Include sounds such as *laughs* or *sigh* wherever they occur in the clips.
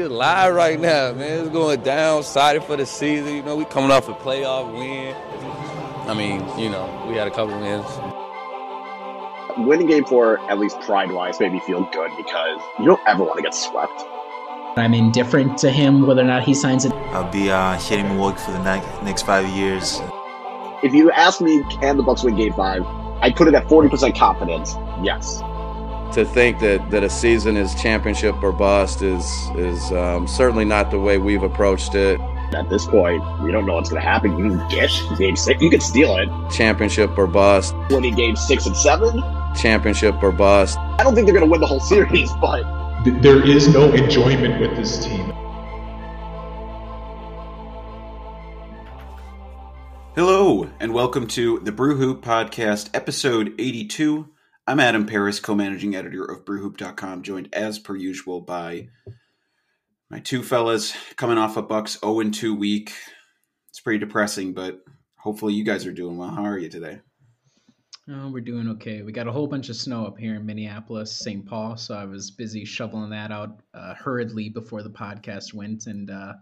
get live right now, man. It's going down, excited for the season. You know, we coming off a playoff win. I mean, you know, we had a couple wins. Winning game four, at least pride wise, made me feel good because you don't ever want to get swept. I'm indifferent to him whether or not he signs it. I'll be uh, hitting Milwaukee for the next five years. If you ask me, can the Bucks win Game Five? I put it at forty percent confidence. Yes to think that, that a season is championship or bust is is um, certainly not the way we've approached it. At this point, we don't know what's going to happen. You can get game six. You can steal it. Championship or bust. Winning game six and seven. Championship or bust. I don't think they're going to win the whole series, *laughs* but there is no enjoyment with this team. Hello, and welcome to the Brew Hoop Podcast, episode 82. I'm Adam Paris, co-managing editor of BrewHoop.com, joined as per usual by my two fellas coming off a Bucks 0 2 week. It's pretty depressing, but hopefully you guys are doing well. How are you today? Oh, we're doing okay. We got a whole bunch of snow up here in Minneapolis, St. Paul, so I was busy shoveling that out uh, hurriedly before the podcast went, and uh,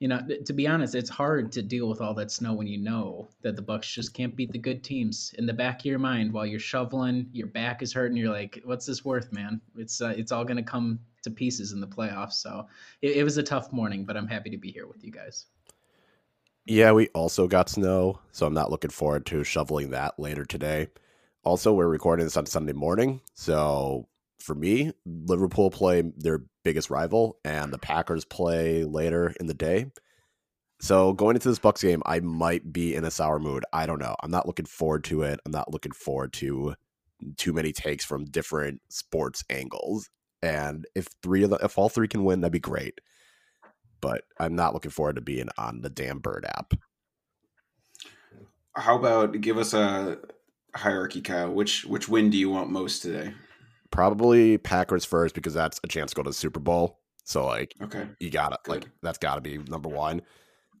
you know, to be honest, it's hard to deal with all that snow when you know that the Bucks just can't beat the good teams. In the back of your mind, while you're shoveling, your back is hurting. You're like, "What's this worth, man? It's uh, it's all to come to pieces in the playoffs." So it, it was a tough morning, but I'm happy to be here with you guys. Yeah, we also got snow, so I'm not looking forward to shoveling that later today. Also, we're recording this on Sunday morning, so for me, Liverpool play their biggest rival, and the Packers play later in the day. So going into this Bucks game, I might be in a sour mood. I don't know. I'm not looking forward to it. I'm not looking forward to too many takes from different sports angles. And if three of the, if all three can win, that'd be great. But I'm not looking forward to being on the damn Bird app. How about give us a hierarchy, Kyle? Which which win do you want most today? Probably Packers first because that's a chance to go to the Super Bowl. So like, okay, you gotta Good. like that's got to be number one.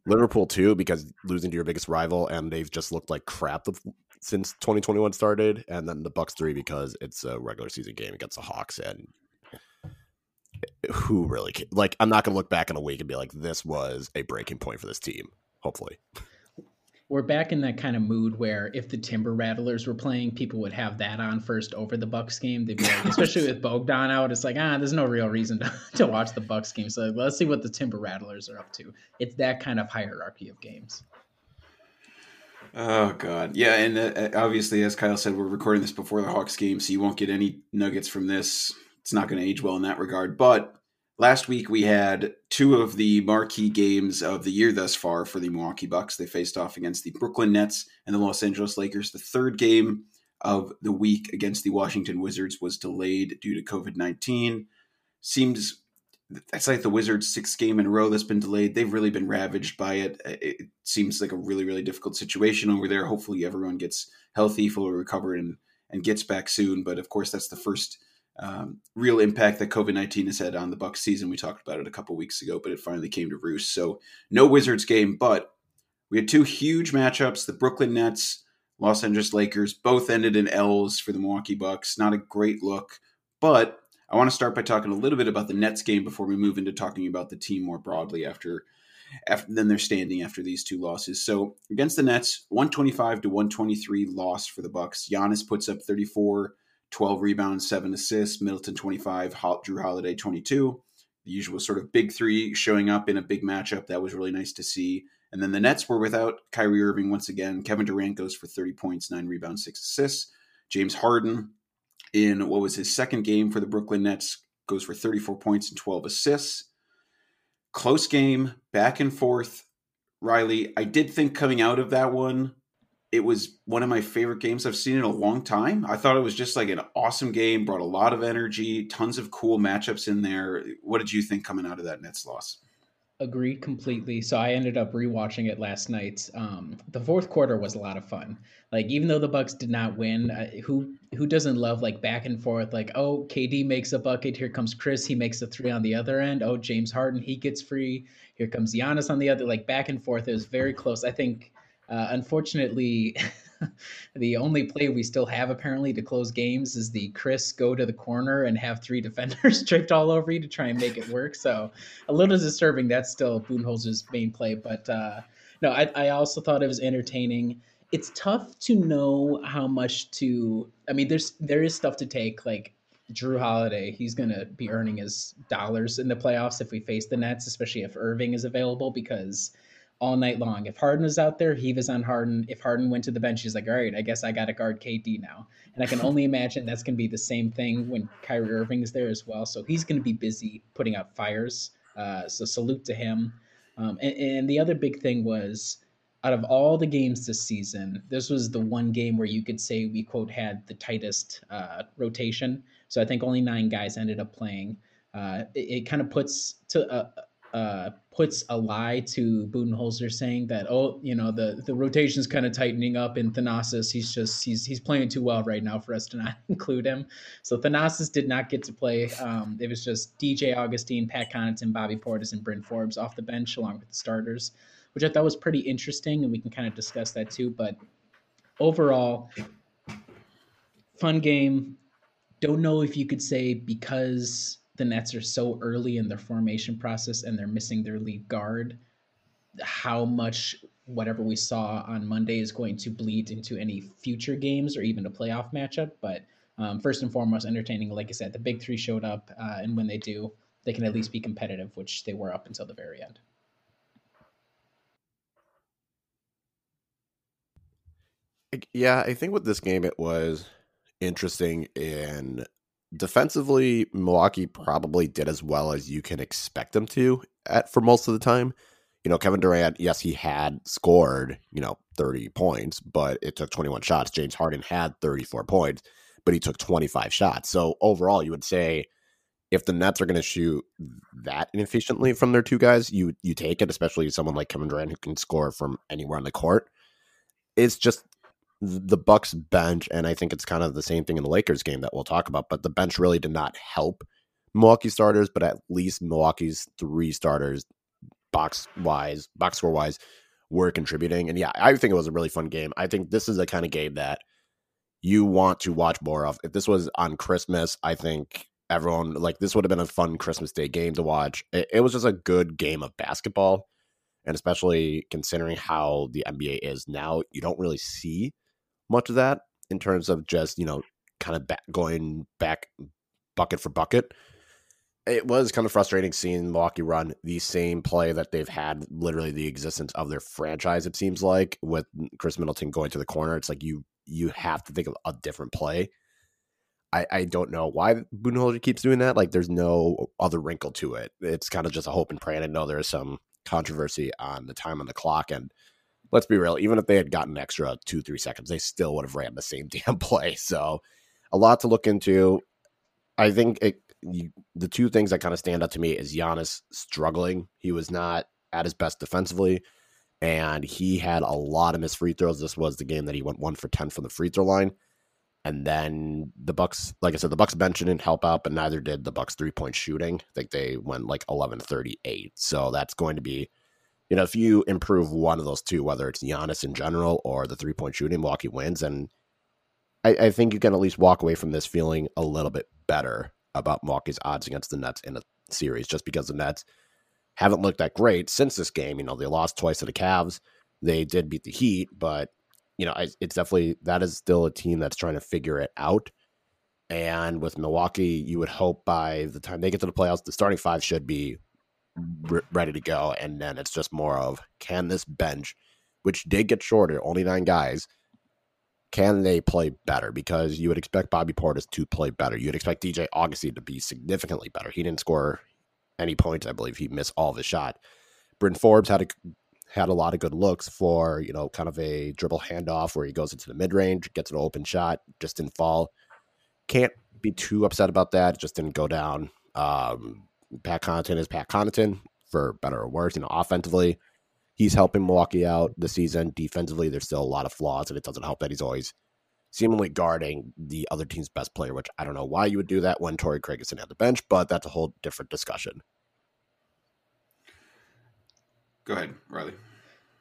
Liverpool too because losing to your biggest rival and they've just looked like crap since 2021 started, and then the Bucks three because it's a regular season game against the Hawks and who really can, like I'm not gonna look back in a week and be like this was a breaking point for this team. Hopefully *laughs* we're back in that kind of mood where if the Timber Rattlers were playing, people would have that on first over the Bucks game. They'd be like, especially with Bogdan out, it's like ah, there's no real reason to, *laughs* to watch the Bucks game. So let's see what the Timber Rattlers are up to. It's that kind of hierarchy of games. Oh God, yeah, and uh, obviously, as Kyle said, we're recording this before the Hawks game, so you won't get any nuggets from this. It's not going to age well in that regard, but Last week we had two of the marquee games of the year thus far for the Milwaukee Bucks. They faced off against the Brooklyn Nets and the Los Angeles Lakers. The third game of the week against the Washington Wizards was delayed due to COVID 19. Seems that's like the Wizards' sixth game in a row that's been delayed. They've really been ravaged by it. It seems like a really, really difficult situation over there. Hopefully, everyone gets healthy, fully recovered, and and gets back soon. But of course, that's the first um, real impact that COVID nineteen has had on the Bucks season. We talked about it a couple weeks ago, but it finally came to roost. So no Wizards game, but we had two huge matchups: the Brooklyn Nets, Los Angeles Lakers. Both ended in L's for the Milwaukee Bucks. Not a great look, but I want to start by talking a little bit about the Nets game before we move into talking about the team more broadly after after then they're standing after these two losses. So against the Nets, 125 to 123 loss for the Bucks. Giannis puts up 34 12 rebounds, seven assists. Middleton 25, Jrue Holiday 22. The usual sort of big three showing up in a big matchup. That was really nice to see. And then the Nets were without Kyrie Irving once again. Kevin Durant goes for 30 points, nine rebounds, six assists. James Harden, in what was his second game for the Brooklyn Nets, goes for 34 points and 12 assists. Close game, back and forth. Riley, I did think coming out of that one, it was one of my favorite games I've seen in a long time. I thought it was just like an awesome game, brought a lot of energy, tons of cool matchups in there. What did you think coming out of that Nets loss? Agreed completely. So I ended up rewatching it last night. Um, the fourth quarter was a lot of fun. Like even though the Bucks did not win, who who doesn't love like back and forth? Like oh, KD makes a bucket. Here comes Khris. He makes a three on the other end. Oh, James Harden he gets free. Here comes Giannis on the other. Like back and forth. It was very close. I think uh, unfortunately, *laughs* the only play we still have apparently to close games is the Khris go to the corner and have three *laughs* defenders tripped all over you to try and make it work. So a little disturbing. That's still Budenholzer's main play, but uh, no, I, I also thought it was entertaining. It's tough to know how much to. I mean, there's there is stuff to take like Jrue Holiday, he's going to be earning his dollars in the playoffs if we face the Nets, especially if Irving is available, because all night long, if Harden was out there, he was on Harden. If Harden went to the bench, he's like, all right, I guess I got to guard KD now. And I can only *laughs* imagine that's going to be the same thing when Kyrie Irving is there as well. So he's going to be busy putting out fires. Uh, so salute to him. Um, and, and the other big thing was out of all the games this season, this was the one game where you could say we quote had the tightest uh, rotation. So I think only nine guys ended up playing. Uh, it, it kind of puts to a, uh, puts a lie to Budenholzer saying that oh you know the the rotation's kind of tightening up in Thanasis. He's just he's he's playing too well right now for us to not *laughs* include him. So Thanasis did not get to play. Um, it was just DJ Augustin, Pat Connaughton Bobby Portis and Bryn Forbes off the bench along with the starters which I thought was pretty interesting and we can kind of discuss that too. But overall fun game. Don't know if you could say because the Nets are so early in their formation process and they're missing their lead guard, how much whatever we saw on Monday is going to bleed into any future games or even a playoff matchup. But um, first and foremost, entertaining. Like I said, the big three showed up, uh, and when they do, they can at least be competitive, which they were up until the very end. Yeah, I think with this game, it was interesting in defensively, Milwaukee probably did as well as you can expect them to at for most of the time. You know, Kevin Durant, yes, he had scored, you know, 30 points, but it took 21 shots. James Harden had 34 points, but he took 25 shots. So overall, you would say if the Nets are going to shoot that inefficiently from their two guys, you you take it, especially someone like Kevin Durant who can score from anywhere on the court. It's just the Bucks bench, and I think it's kind of the same thing in the Lakers game that we'll talk about. But the bench really did not help Milwaukee starters, but at least Milwaukee's three starters, box wise, box score wise, were contributing. And yeah, I think it was a really fun game. I think this is the kind of game that you want to watch more of. If this was on Christmas, I think everyone like this would have been a fun Christmas Day game to watch. It, it was just a good game of basketball. And especially considering how the NBA is now, you don't really see much of that in terms of just you know kind of back, going back bucket for bucket. It was kind of frustrating seeing Milwaukee run the same play that they've had literally the existence of their franchise. It seems like with Khris Middleton going to the corner, it's like you you have to think of a different play. I, I don't know why Budenholzer keeps doing that. Like, there's no other wrinkle to it. It's kind of just a hope and pray. And I know there's some controversy on the time on the clock, and let's be real, even if they had gotten extra two, three seconds, they still would have ran the same *laughs* damn play. So a lot to look into. I think it, you, the two things that kind of stand out to me is Giannis struggling. He was not at his best defensively, and he had a lot of missed free throws. This was the game that he went one for ten from the free throw line. And then the Bucks, like I said, the Bucks bench didn't help out, but neither did the Bucks three point shooting. I think they went like 11 38. So that's going to be you know, if you improve one of those two, whether it's Giannis in general or the three point shooting, Milwaukee wins. And I, I, think you can at least walk away from this feeling a little bit better about Milwaukee's odds against the Nets in a series, just because the Nets haven't looked that great since this game. You know, they lost twice to the Cavs. They did beat the Heat, but you know, it's definitely that is still a team that's trying to figure it out. And with Milwaukee, you would hope by the time they get to the playoffs, the starting five should be ready to go. And then it's just more of can this bench, which did get shorter, only nine guys, can they play better? Because you would expect Bobby Portis to play better. You'd expect DJ Augustin to be significantly better. He didn't score any points. I believe he missed all of his shot. Bryn Forbes had a had a lot of good looks for you know kind of a dribble handoff where he goes into the mid range, gets an open shot, just didn't fall. Can't be too upset about that. Just didn't go down. Um, Pat Connaughton is Pat Connaughton for better or worse. You know, offensively, he's helping Milwaukee out this season. Defensively, there's still a lot of flaws, and it doesn't help that he's always seemingly guarding the other team's best player, which I don't know why you would do that when Torrey Craig is sitting on the bench, but that's a whole different discussion. Go ahead, Riley.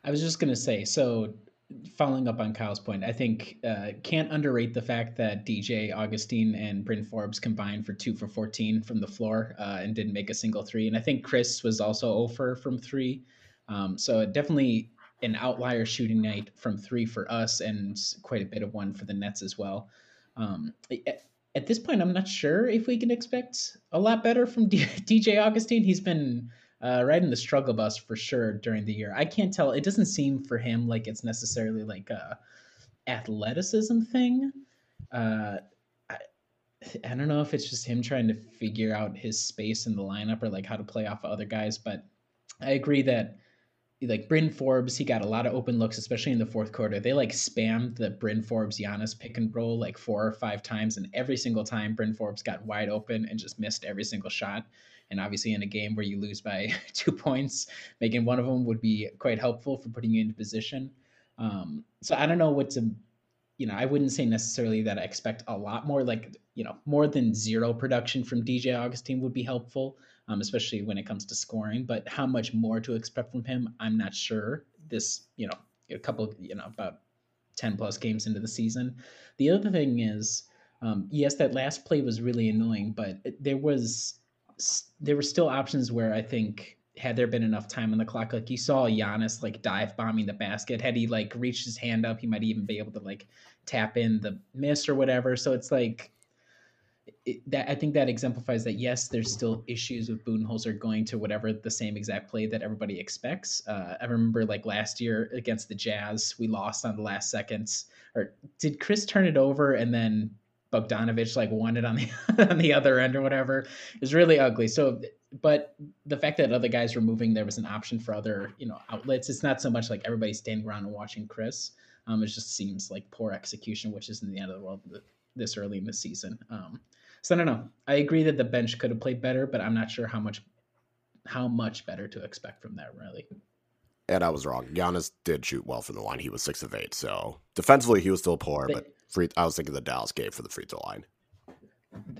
I was just gonna say, so following up on Kyle's point, I think uh, can't underrate the fact that DJ Augustin and Bryn Forbes combined for two for 14 from the floor uh, and didn't make a single three. And I think Khris was also over from three. Um, so definitely an outlier shooting night from three for us and quite a bit of one for the Nets as well. Um, at, at, this point, I'm not sure if we can expect a lot better from D- *laughs* DJ Augustin. He's been uh, riding the struggle bus for sure during the year. I can't tell. It doesn't seem for him like it's necessarily like a athleticism thing. Uh, I, I don't know if it's just him trying to figure out his space in the lineup or like how to play off of other guys, but I agree that like Bryn Forbes, he got a lot of open looks, especially in the fourth quarter. They like spammed the Bryn Forbes Giannis pick and roll like four or five times, and every single time Bryn Forbes got wide open and just missed every single shot. And obviously, in a game where you lose by *laughs* two points, making one of them would be quite helpful for putting you into position. Um, so I don't know what to, you know, I wouldn't say necessarily that I expect a lot more, like, you know, more than zero production from DJ Augustin would be helpful, um, especially when it comes to scoring. But how much more to expect from him, I'm not sure. This, you know, a couple, you know, about 10 plus games into the season. The other thing is, um, yes, that last play was really annoying, but there was there were still options where I think had there been enough time on the clock, like you saw Giannis like dive bombing the basket. Had he like reached his hand up, he might even be able to like tap in the miss or whatever. So it's like it, that. I think that exemplifies that. Yes, there's still issues with Budenholzer going to whatever the same exact play that everybody expects. Uh, I remember like last year against the Jazz, we lost on the last seconds. Or did Khris turn it over and then Bogdanovich like won it on the *laughs* on the other end or whatever. It was really ugly. So, but the fact that other guys were moving, there was an option for other you know outlets. It's not so much like everybody standing around and watching Khris. Um, it just seems like poor execution, which isn't the end of the world this early in the season. Um, so I don't know. I agree that the bench could have played better, but I'm not sure how much how much better to expect from that really. And I was wrong. Giannis did shoot well from the line. He was six of eight. So defensively, he was still poor, but free. I was thinking the Dallas game for the free throw line.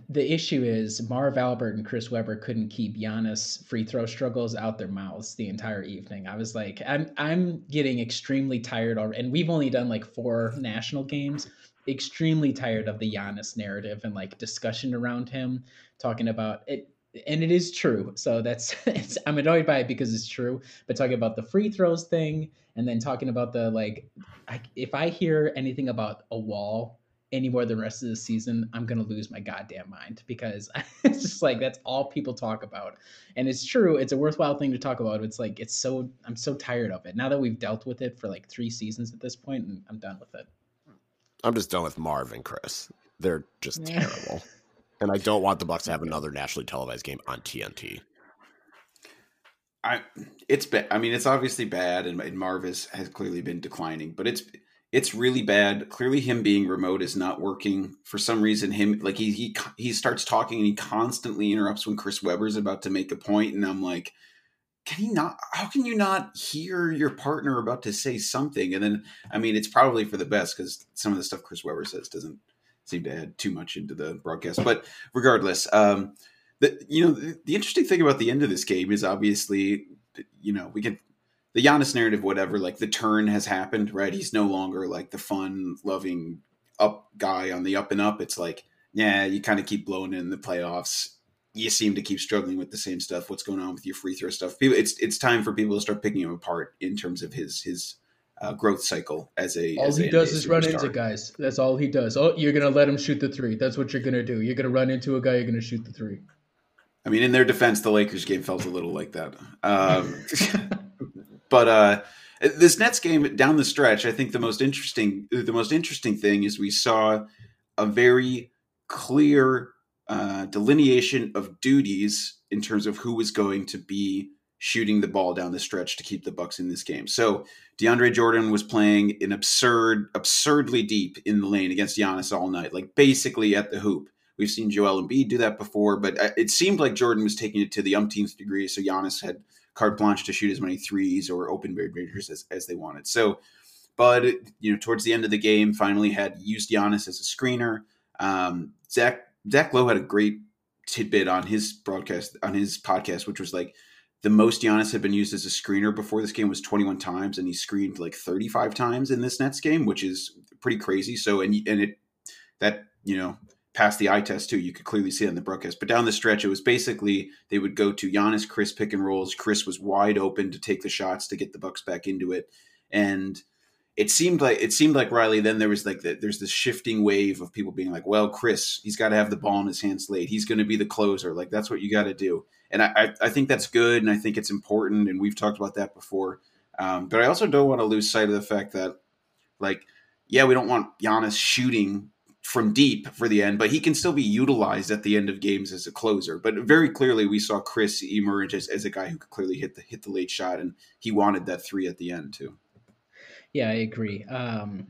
The issue is Marv Albert and Chris Webber couldn't keep Giannis free throw struggles out their mouths the entire evening. I was like, I'm I'm getting extremely tired already, and we've only done like four national games. Extremely tired of the Giannis narrative and like discussion around him, talking about it and it is true. So that's *laughs* I'm annoyed by it because it's true. But talking about the free throws thing, and then talking about the like, I, if I hear anything about a wall anymore the rest of the season, I'm gonna lose my goddamn mind because *laughs* it's just like that's all people talk about, and it's true. It's a worthwhile thing to talk about. It's like it's so I'm so tired of it now that we've dealt with it for like three seasons at this point, and I'm done with it. I'm just done with Marv and Chris. They're just terrible and I don't want the Bucks to have *laughs* another nationally televised game on TNT. I it's bad. I mean, it's obviously bad, and, and Marv has, clearly been declining, but it's it's really bad. Clearly, him being remote is not working for some reason. Him like he he he starts talking and he constantly interrupts when Chris Webber's about to make a point, and I'm like, can he not? How can you not hear your partner about to say something? And then, I mean, it's probably for the best because some of the stuff Chris Webber says doesn't seem to add too much into the broadcast. But regardless, um, the you know the, the, interesting thing about the end of this game is obviously you know we can the Giannis narrative, whatever. Like the turn has happened, right? He's no longer like the fun loving up guy on the up and up. It's like yeah, you kind of keep blowing in the playoffs. You seem to keep struggling with the same stuff. What's going on with your free throw stuff? People, it's it's time for people to start picking him apart in terms of his his uh, growth cycle as a. All as he a does is run into guys. That's all he does. Oh, you're gonna let him shoot the three. That's what you're gonna do. You're gonna run into a guy. You're gonna shoot the three. I mean, in their defense, the Lakers game felt a little like that. Um, *laughs* but uh, this Nets game down the stretch, I think the most interesting, the most interesting thing is we saw a very clear uh, delineation of duties in terms of who was going to be shooting the ball down the stretch to keep the Bucks in this game. So DeAndre Jordan was playing an absurd, absurdly deep in the lane against Giannis all night, like basically at the hoop. We've seen Joel Embiid do that before, but uh, it seemed like Jordan was taking it to the umpteenth degree. So Giannis had carte blanche to shoot as many threes or open mid rangers as, as they wanted. So, but you know, towards the end of the game, finally had used Giannis as a screener. Um, Zach Zach Lowe had a great tidbit on his broadcast on his podcast, which was like the most Giannis had been used as a screener before this game was 21 times, and he screened like 35 times in this Nets game, which is pretty crazy. So, and and it that you know passed the eye test too. You could clearly see it in the broadcast. But down the stretch, it was basically they would go to Giannis, Khris pick and rolls. Khris was wide open to take the shots to get the Bucks back into it, and it seemed like it seemed like Riley. Then there was like the, there's this shifting wave of people being like, "Well, Khris, he's got to have the ball in his hands late. He's going to be the closer. Like that's what you got to do." And I, I, I think that's good, and I think it's important, and we've talked about that before. Um, but I also don't want to lose sight of the fact that, like, yeah, we don't want Giannis shooting from deep for the end, but he can still be utilized at the end of games as a closer. But very clearly, we saw Khris emerge as, as a guy who could clearly hit the hit the late shot, and he wanted that three at the end too. Yeah, I agree. Um,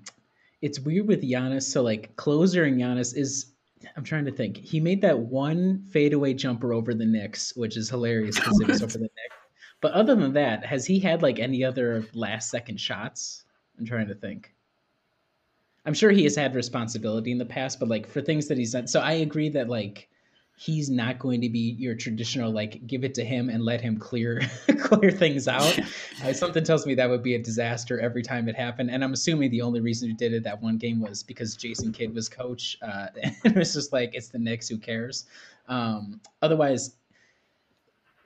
it's weird with Giannis. So like closer and Giannis is. I'm trying to think. He made that one fadeaway jumper over the Knicks, which is hilarious because it was over the Knicks. But other than that, has he had like any other last second shots? I'm trying to think. I'm sure he has had responsibility in the past, but like for things that he's done. So I agree that like he's not going to be your traditional like give it to him and let him clear *laughs* clear things out. *laughs* Uh, something tells me that would be a disaster every time it happened. And I'm assuming the only reason he did it that one game was because Jason Kidd was coach. Uh, *laughs* it was just like it's the Knicks, who cares? Um, otherwise,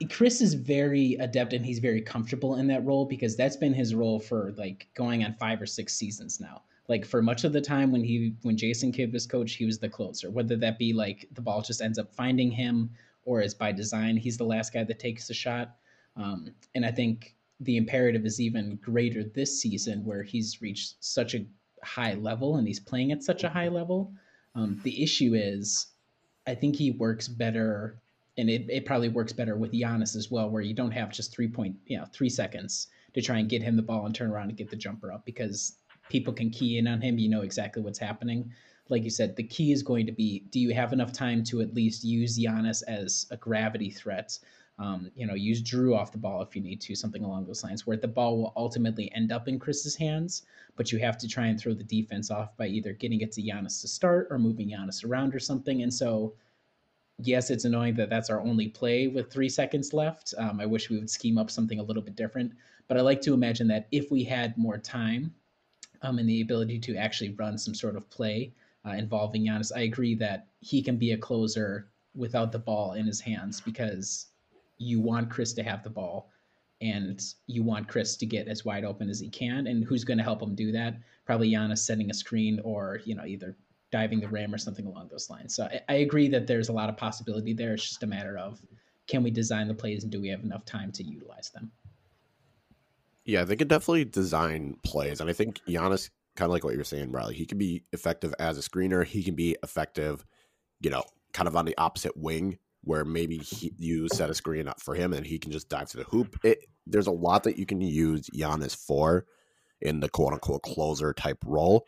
Khris is very adept and he's very comfortable in that role because that's been his role for like going on five or six seasons now like for much of the time when he when Jason Kidd was coach, he was the closer. Whether that be like the ball just ends up finding him or is by design, he's the last guy that takes the shot. Um, and I think the imperative is even greater this season where he's reached such a high level and he's playing at such a high level. Um, the issue is, I think he works better, and it, it probably works better with Giannis as well, where you don't have just three point, you know, three seconds to try and get him the ball and turn around and get the jumper up because people can key in on him, you know exactly what's happening. Like you said, the key is going to be do you have enough time to at least use Giannis as a gravity threat? Um, you know, use Jrue off the ball if you need to, something along those lines, where the ball will ultimately end up in Khris's hands, but you have to try and throw the defense off by either getting it to Giannis to start or moving Giannis around or something. And so, yes, it's annoying that that's our only play with three seconds left. Um, I wish we would scheme up something a little bit different, but I like to imagine that if we had more time, um, and the ability to actually run some sort of play uh, involving Giannis. I agree that he can be a closer without the ball in his hands because you want Khris to have the ball and you want Khris to get as wide open as he can. And who's going to help him do that? Probably Giannis setting a screen or, you know, either diving the rim or something along those lines. So I, I agree that there's a lot of possibility there. It's just a matter of can we design the plays and do we have enough time to utilize them? Yeah, they could definitely design plays, and I think Giannis, kind of like what you're saying, Riley, he can be effective as a screener. He can be effective, you know, kind of on the opposite wing where maybe he, you set a screen up for him and he can just dive to the hoop. It, there's a lot that you can use Giannis for in the quote unquote closer type role.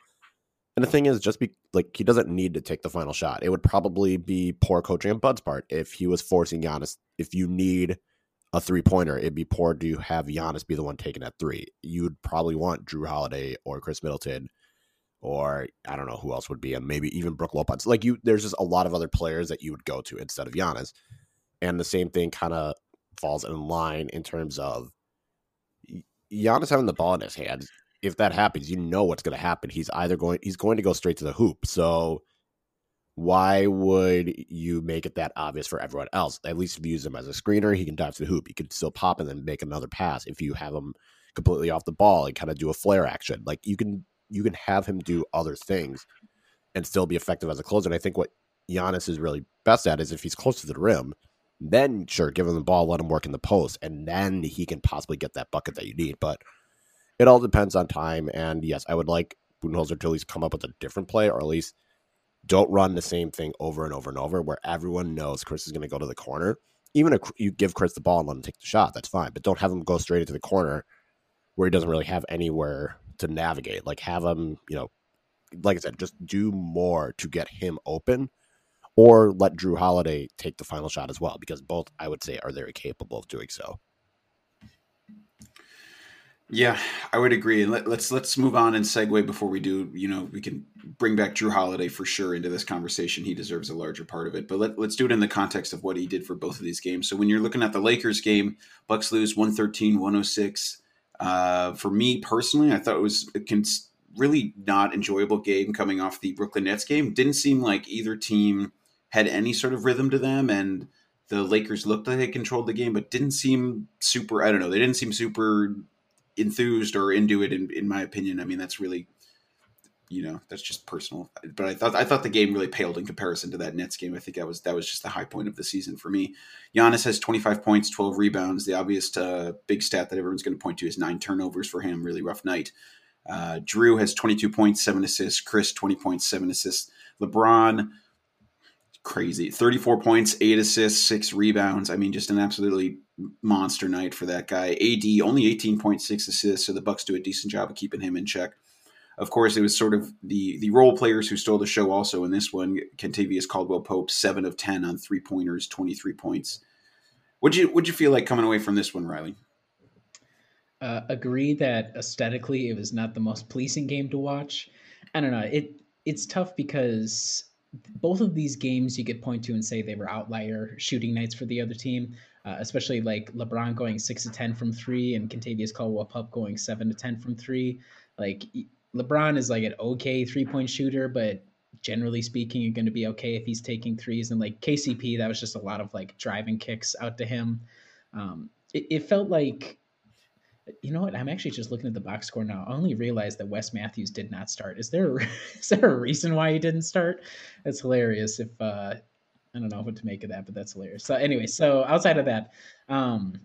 And the thing is, just be like he doesn't need to take the final shot. It would probably be poor coaching on Bud's part if he was forcing Giannis. If you need a three pointer, it'd be poor to have Giannis be the one taken at three. You would probably want Jrue Holiday or Khris Middleton, or I don't know who else would be, and maybe even Brook Lopez. Like you, there's just a lot of other players that you would go to instead of Giannis. And the same thing kind of falls in line in terms of Giannis having the ball in his hands. If that happens, you know what's going to happen. He's either going, he's going to go straight to the hoop. So why would you make it that obvious for everyone else? At least use him as a screener, he can dive to the hoop. He could still pop and then make another pass. If you have him completely off the ball and kind of do a flare action, like you can you can have him do other things and still be effective as a closer. And I think what Giannis is really best at is if he's close to the rim, then sure, give him the ball, let him work in the post, and then he can possibly get that bucket that you need. But it all depends on time. And yes, I would like Budenholzer to at least come up with a different play, or at least don't run the same thing over and over and over where everyone knows Khris is going to go to the corner. Even if you give Khris the ball and let him take the shot, that's fine. But don't have him go straight into the corner where he doesn't really have anywhere to navigate. Like have him, you know, like I said, just do more to get him open or let Jrue Holiday take the final shot as well, because both I would say are very capable of doing so. Yeah, I would agree. Let, let's let's move on and segue before we do. You know, we can bring back Jrue Holiday for sure into this conversation. He deserves a larger part of it. But let, let's do it in the context of what he did for both of these games. So when you're looking at the Lakers game, Bucks lose 113-106. Uh, for me personally, I thought it was a cons- really not enjoyable game coming off the Brooklyn Nets game. Didn't seem like either team had any sort of rhythm to them, and the Lakers looked like they controlled the game, but didn't seem super. I don't know. They didn't seem super enthused or into it. In, in my opinion, I mean that's really, you know, that's just personal. But I thought I thought the game really paled in comparison to that Nets game. I think that was that was just the high point of the season for me. Giannis has 25 points, 12 rebounds. The obvious uh, big stat that everyone's going to point to is nine turnovers for him. Really rough night. Uh, Jrue has 22 points, seven assists. Khris 20 points, seven assists. LeBron crazy 34 points, eight assists, six rebounds. I mean, just an absolutely monster night for that guy. AD only 18.6 assists, so the Bucks do a decent job of keeping him in check. Of course, it was sort of the the role players who stole the show. Also in this one, Kentavious Caldwell Pope, seven of ten on three pointers, 23 points. Would you would you feel like coming away from this one, Riley? Uh, agree that aesthetically it was not the most pleasing game to watch. I don't know. It it's tough because both of these games you could point to and say they were outlier shooting nights for the other team, uh, especially like LeBron going six to ten from three and Kentavious Caldwell Pope going seven to ten from three. Like LeBron is like an okay three point shooter, but generally speaking, you're going to be okay if he's taking threes. And like KCP, that was just a lot of like driving kicks out to him. Um, it, it felt like you know what? I'm actually just looking at the box score now. I only realized that Wes Matthews did not start. Is there a, *laughs* is there a reason why he didn't start? That's hilarious. If uh, I don't know what to make of that, but that's hilarious. So anyway, so outside of that, um,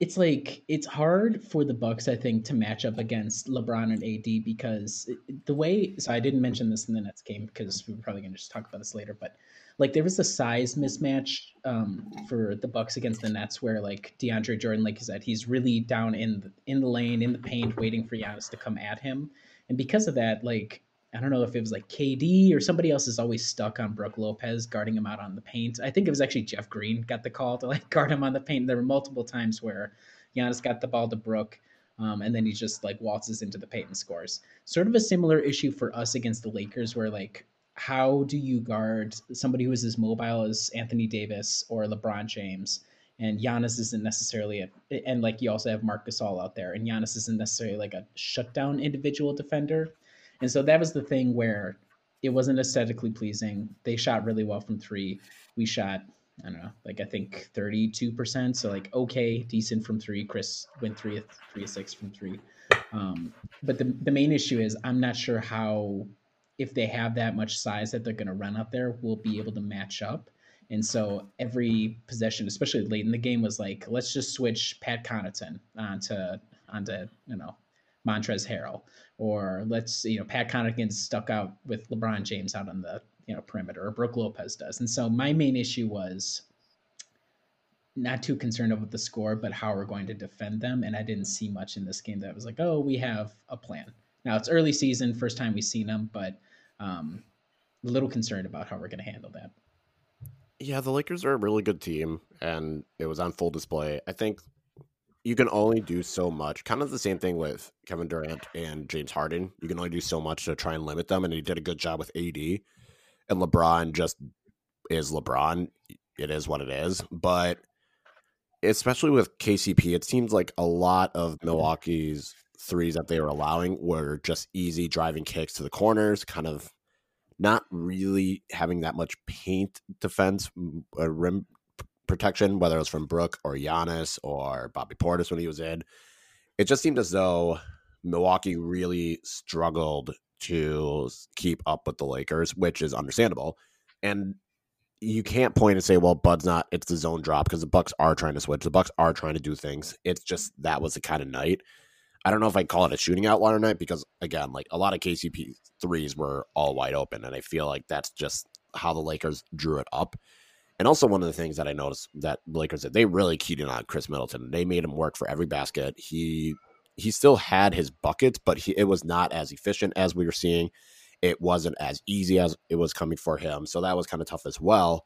it's like it's hard for the Bucks, I think, to match up against LeBron and AD because the way. So I didn't mention this in the Nets game because we are probably going to just talk about this later, but like there was a size mismatch um, for the Bucks against the Nets where like DeAndre Jordan, like you said, he's really down in the, in the lane in the paint, waiting for Giannis to come at him, and because of that, like I don't know if it was like KD or somebody else is always stuck on Brook Lopez guarding him out on the paint. I think it was actually Jeff Green got the call to like *laughs* guard him on the paint. There were multiple times where Giannis got the ball to Brook. Um, and then he just like waltzes into the paint and scores. Sort of a similar issue for us against the Lakers, where like how do you guard somebody who is as mobile as Anthony Davis or LeBron James? And Giannis isn't necessarily a, and like you also have Marc Gasol out there, and Giannis isn't necessarily like a shutdown individual defender. And so that was the thing where it wasn't aesthetically pleasing. They shot really well from three. We shot, I don't know, like I think 32%. So like okay, decent from three. Khris went three three six from three. Um, but the the main issue is I'm not sure how if they have that much size that they're going to run out there, we'll be able to match up. And so every possession, especially late in the game, was like, let's just switch Pat Connaughton onto onto you know Montrezl Harrell, or let's you know Pat Connaughton stuck out with LeBron James out on the you know perimeter, or Brook Lopez does. And so my main issue was not too concerned about the score, but how we're going to defend them. And I didn't see much in this game that was like, oh, we have a plan. Now it's early season, first time we've seen them, but um, a little concerned about how we're going to handle that. Yeah, the Lakers are a really good team, and it was on full display. I think you can only do so much. Kind of the same thing with Kevin Durant and James Harden. You can only do so much to try and limit them, and he did a good job with AD. And LeBron just is LeBron. It is what it is. But especially with KCP, it seems like a lot of Milwaukee's threes that they were allowing were just easy driving kicks to the corners, kind of not really having that much paint defense, uh, rim protection, whether it was from Brook or Giannis or Bobby Portis when he was in. It just seemed as though Milwaukee really struggled to keep up with the Lakers, which is understandable. And you can't point and say, "Well, Bud's not." It's the zone drop because the Bucks are trying to switch. The Bucks are trying to do things. It's just that was the kind of night I don't know if I call it a shooting outlier night because again, like a lot of KCP threes were all wide open, and I feel like that's just how the Lakers drew it up. And also one of the things that I noticed that Lakers did, they really keyed in on Khris Middleton. They made him work for every basket. He he still had his buckets, but he, it was not as efficient as we were seeing. It wasn't as easy as it was coming for him, so that was kind of tough as well.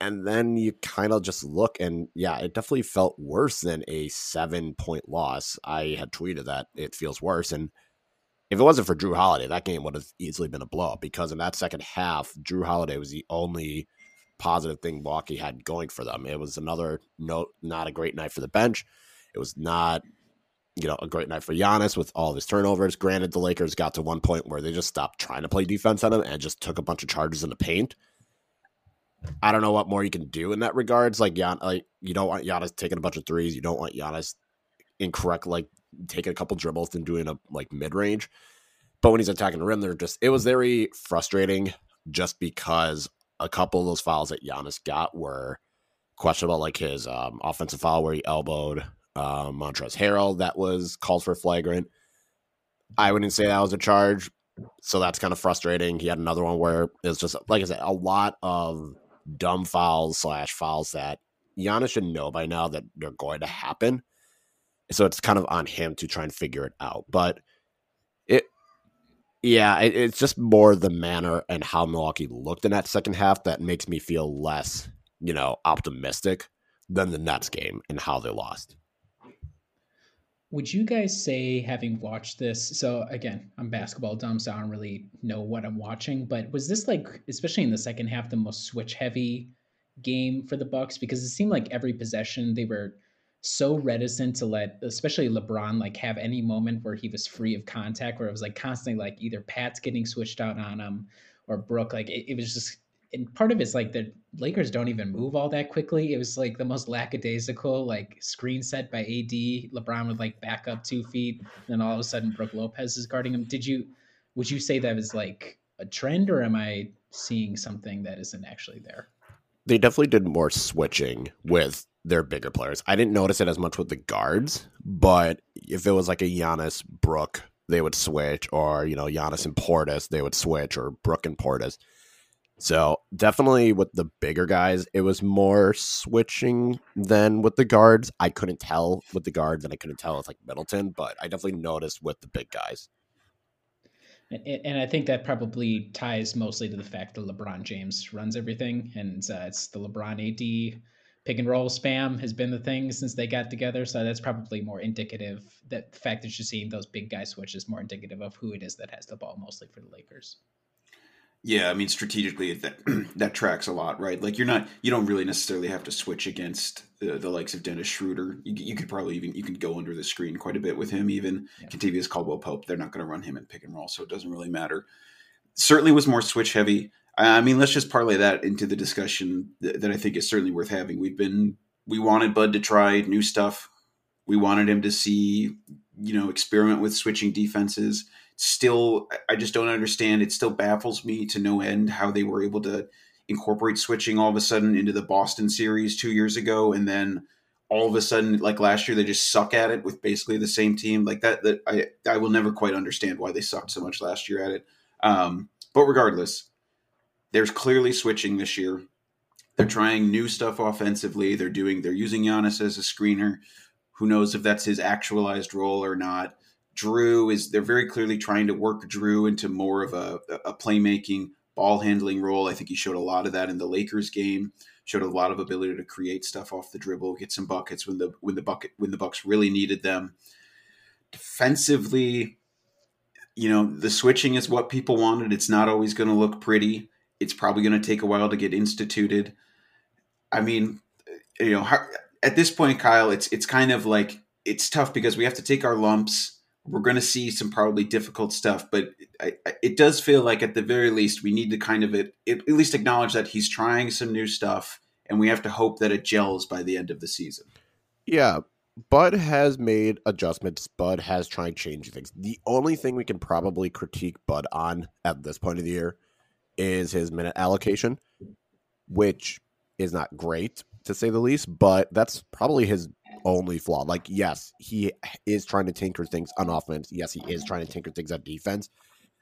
And then you kind of just look, and yeah, it definitely felt worse than a seven point loss. I had tweeted that it feels worse. And if it wasn't for Jrue Holiday, that game would have easily been a blowout because in that second half, Jrue Holiday was the only positive thing Milwaukee had going for them. It was another note, not a great night for the bench. It was not, you know, a great night for Giannis with all his turnovers. Granted, the Lakers got to one point where they just stopped trying to play defense on him and just took a bunch of charges in the paint. I don't know what more you can do in that regards. Like, Gian, like you don't want Giannis taking a bunch of threes. You don't want Giannis incorrect, like taking a couple dribbles and doing a like mid range. But when he's attacking the rim, they're just it was very frustrating just because a couple of those fouls that Giannis got were questionable, like his um, offensive foul where he elbowed um, Montrezl Harrell that was called for flagrant. I wouldn't say that was a charge, so that's kind of frustrating. He had another one where it was just like I said, a lot of dumb fouls slash fouls that Giannis should know by now that they're going to happen. So it's kind of on him to try and figure it out. But it, yeah, it, it's just more the manner and how Milwaukee looked in that second half that makes me feel less, you know, optimistic than the Nets game and how they lost. Would you guys say, having watched this, so again, I'm basketball dumb, so I don't really know what I'm watching, but was this like, especially in the second half, the most switch heavy game for the Bucks? Because it seemed like every possession they were so reticent to let, especially LeBron, like have any moment where he was free of contact, where it was like constantly like either Pat's getting switched out on him or Brook. Like it, it was just and part of it's like the Lakers don't even move all that quickly. It was like the most lackadaisical, like screen set by AD. LeBron would like back up two feet, and then all of a sudden Brook Lopez is guarding him. Did you would you say that was like a trend, or am I seeing something that isn't actually there? They definitely did more switching with their bigger players. I didn't notice it as much with the guards, but if it was like a Giannis Brook, they would switch, or you know Giannis and Portis, they would switch, or Brook and Portis so definitely with the bigger guys, it was more switching than with the guards. I couldn't tell with the guards, and I couldn't tell with like Middleton, but I definitely noticed with the big guys. And I think that probably ties mostly to the fact that LeBron James runs everything, and uh, it's the LeBron AD pick and roll spam has been the thing since they got together. So that's probably more indicative. That the fact that you're seeing those big guy switches more indicative of who it is that has the ball mostly for the Lakers. Yeah, I mean strategically that *clears throat* that tracks a lot, right? Like you're not you don't really necessarily have to switch against the, the likes of Dennis Schroeder. You, you, could probably even you can go under the screen quite a bit with him. Even yeah. Caldwell Pope, they're not going to run him in pick and roll, so it doesn't really matter. Certainly was more switch heavy. I mean, let's just parlay that into the discussion that, that I think is certainly worth having. We've been we wanted Bud to try new stuff. We wanted him to see you know experiment with switching defenses still I just don't understand. It still baffles me to no end how they were able to incorporate switching all of a sudden into the Boston series two years ago, and then all of a sudden, like last year, they just suck at it with basically the same team. Like that, that I I will never quite understand why they sucked so much last year at it. Um, but regardless, there's clearly switching this year. They're trying new stuff offensively. They're doing they're using Giannis as a screener. Who knows if that's his actualized role or not? Jrue is they're very clearly trying to work Jrue into more of a, a playmaking, ball handling role. I think he showed a lot of that in the Lakers game. Showed a lot of ability to create stuff off the dribble, get some buckets when the when the bucket when the Bucks really needed them. Defensively, you know, the switching is what people wanted. It's not always going to look pretty. It's probably going to take a while to get instituted. I mean, you know, at this point, Kyle, it's it's kind of like it's tough because we have to take our lumps we're going to see some probably difficult stuff, but it does feel like at the very least we need to kind of it, at least acknowledge that he's trying some new stuff, and we have to hope that it gels by the end of the season. Yeah, Bud has made adjustments. Bud has tried changing things. The only thing we can probably critique Bud on at this point of the year is his minute allocation, which is not great to say the least, but that's probably his only flaw. Like, yes, he is trying to tinker things on offense. Yes, he is trying to tinker things on defense.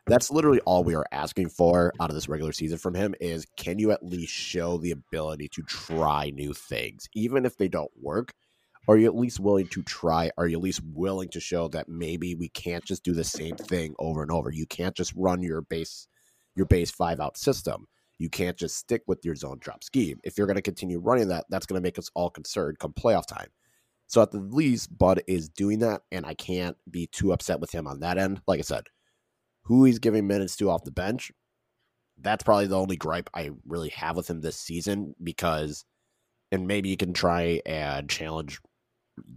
That's literally all we are asking for out of this regular season from him is can you at least show the ability to try new things, even if they don't work? Are you at least willing to try? Are you at least willing to show that maybe we can't just do the same thing over and over? You can't just run your base your base five out system You can't just stick with your zone drop scheme. If you're going to continue running that, that's going to make us all concerned come playoff time. So at the least, Bud is doing that, and I can't be too upset with him on that end. Like I said, who he's giving minutes to off the bench, that's probably the only gripe I really have with him this season because, and maybe you can try and challenge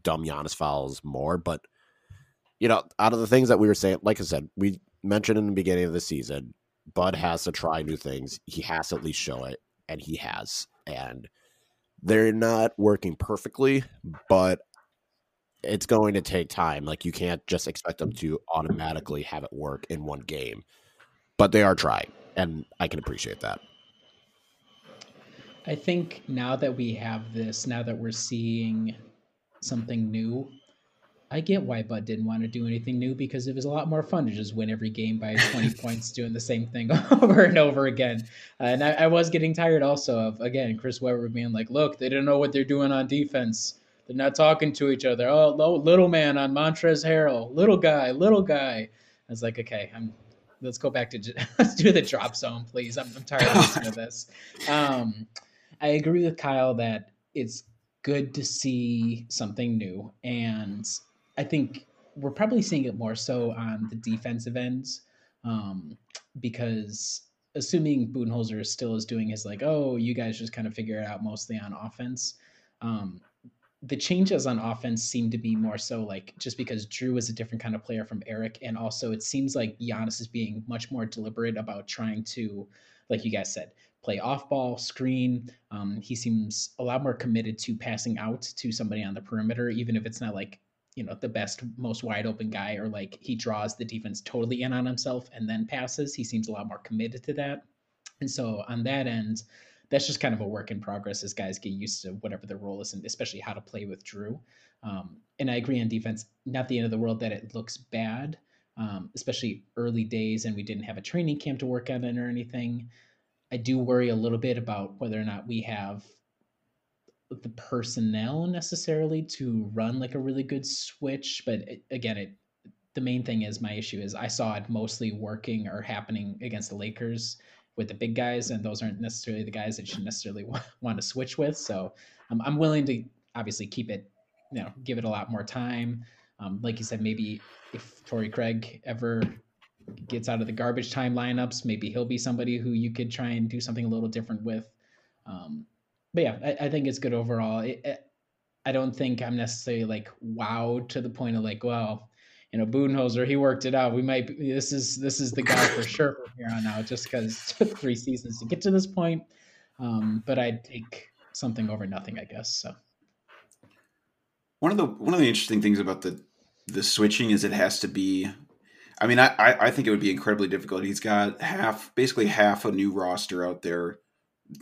dumb Giannis fouls more, but you know, out of the things that we were saying, like I said, we mentioned in the beginning of the season, Bud has to try new things. He has to at least show it, and he has. And they're not working perfectly, but it's going to take time. Like you can't just expect them to automatically have it work in one game. But they are trying, and I can appreciate that. I think now that we have this, now that we're seeing something new, I get why Bud didn't want to do anything new because it was a lot more fun to just win every game by *laughs* 20 points doing the same thing *laughs* over and over again. Uh, and I, I, was getting tired also of, again, Chris Webber being like, look, they don't know what they're doing on defense. They're not talking to each other. Oh, little man on Montrezl Harrell, little guy, little guy. I was like, okay, I'm. Let's go back to *laughs* let's do the drop zone, please. I'm, I'm tired of listening to this. Um, I agree with Kyle that it's good to see something new, and I think we're probably seeing it more so on the defensive ends um, because assuming Budenholzer still is doing his like, oh, you guys just kind of figure it out mostly on offense. Um, the changes on offense seem to be more so like just because Jrue is a different kind of player from Eric, and also it seems like Giannis is being much more deliberate about trying to, like you guys said, play off ball, screen. Um, he seems a lot more committed to passing out to somebody on the perimeter, even if it's not like you know the best, most wide open guy, or like he draws the defense totally in on himself and then passes. He seems a lot more committed to that, and so on that end that's just kind of a work in progress as guys get used to whatever their role is and especially how to play with jrue Um, and I agree on defense, not the end of the world that it looks bad, um, especially early days and we didn't have a training camp to work on it or anything. I do worry a little bit about whether or not we have the personnel necessarily to run like a really good switch. But it, again, it the main thing is my issue is I saw it mostly working or happening against the Lakers with the big guys, and those aren't necessarily the guys that you necessarily *laughs* want, to switch with. So um, I'm willing to obviously keep it, you know, give it a lot more time. Um, like you said, maybe if Torrey Craig ever gets out of the garbage time lineups, maybe he'll be somebody who you could try and do something a little different with. Um, but yeah, I, I, think it's good overall. It, it, I don't think I'm necessarily like wow to the point of like, well, you know, Budenholzer, he worked it out. We might be, this is this is the guy for *laughs* sure from here on out, just because it took three seasons to get to this point. Um, but I'd take something over nothing, I guess. So one of the one of the interesting things about the the switching is it has to be. I mean, I I think it would be incredibly difficult. He's got half, basically half a new roster out there,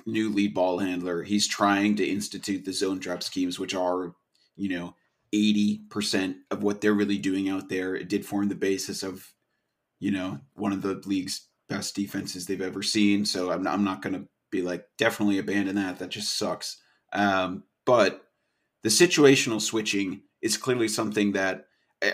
new lead ball handler. He's trying to institute the zone drop schemes, which are, you know, 80% of what they're really doing out there. It did form the basis of, you know, one of the league's best defenses they've ever seen. So I'm not, I'm not going to be like, definitely abandon that. That just sucks. Um, but the situational switching is clearly something that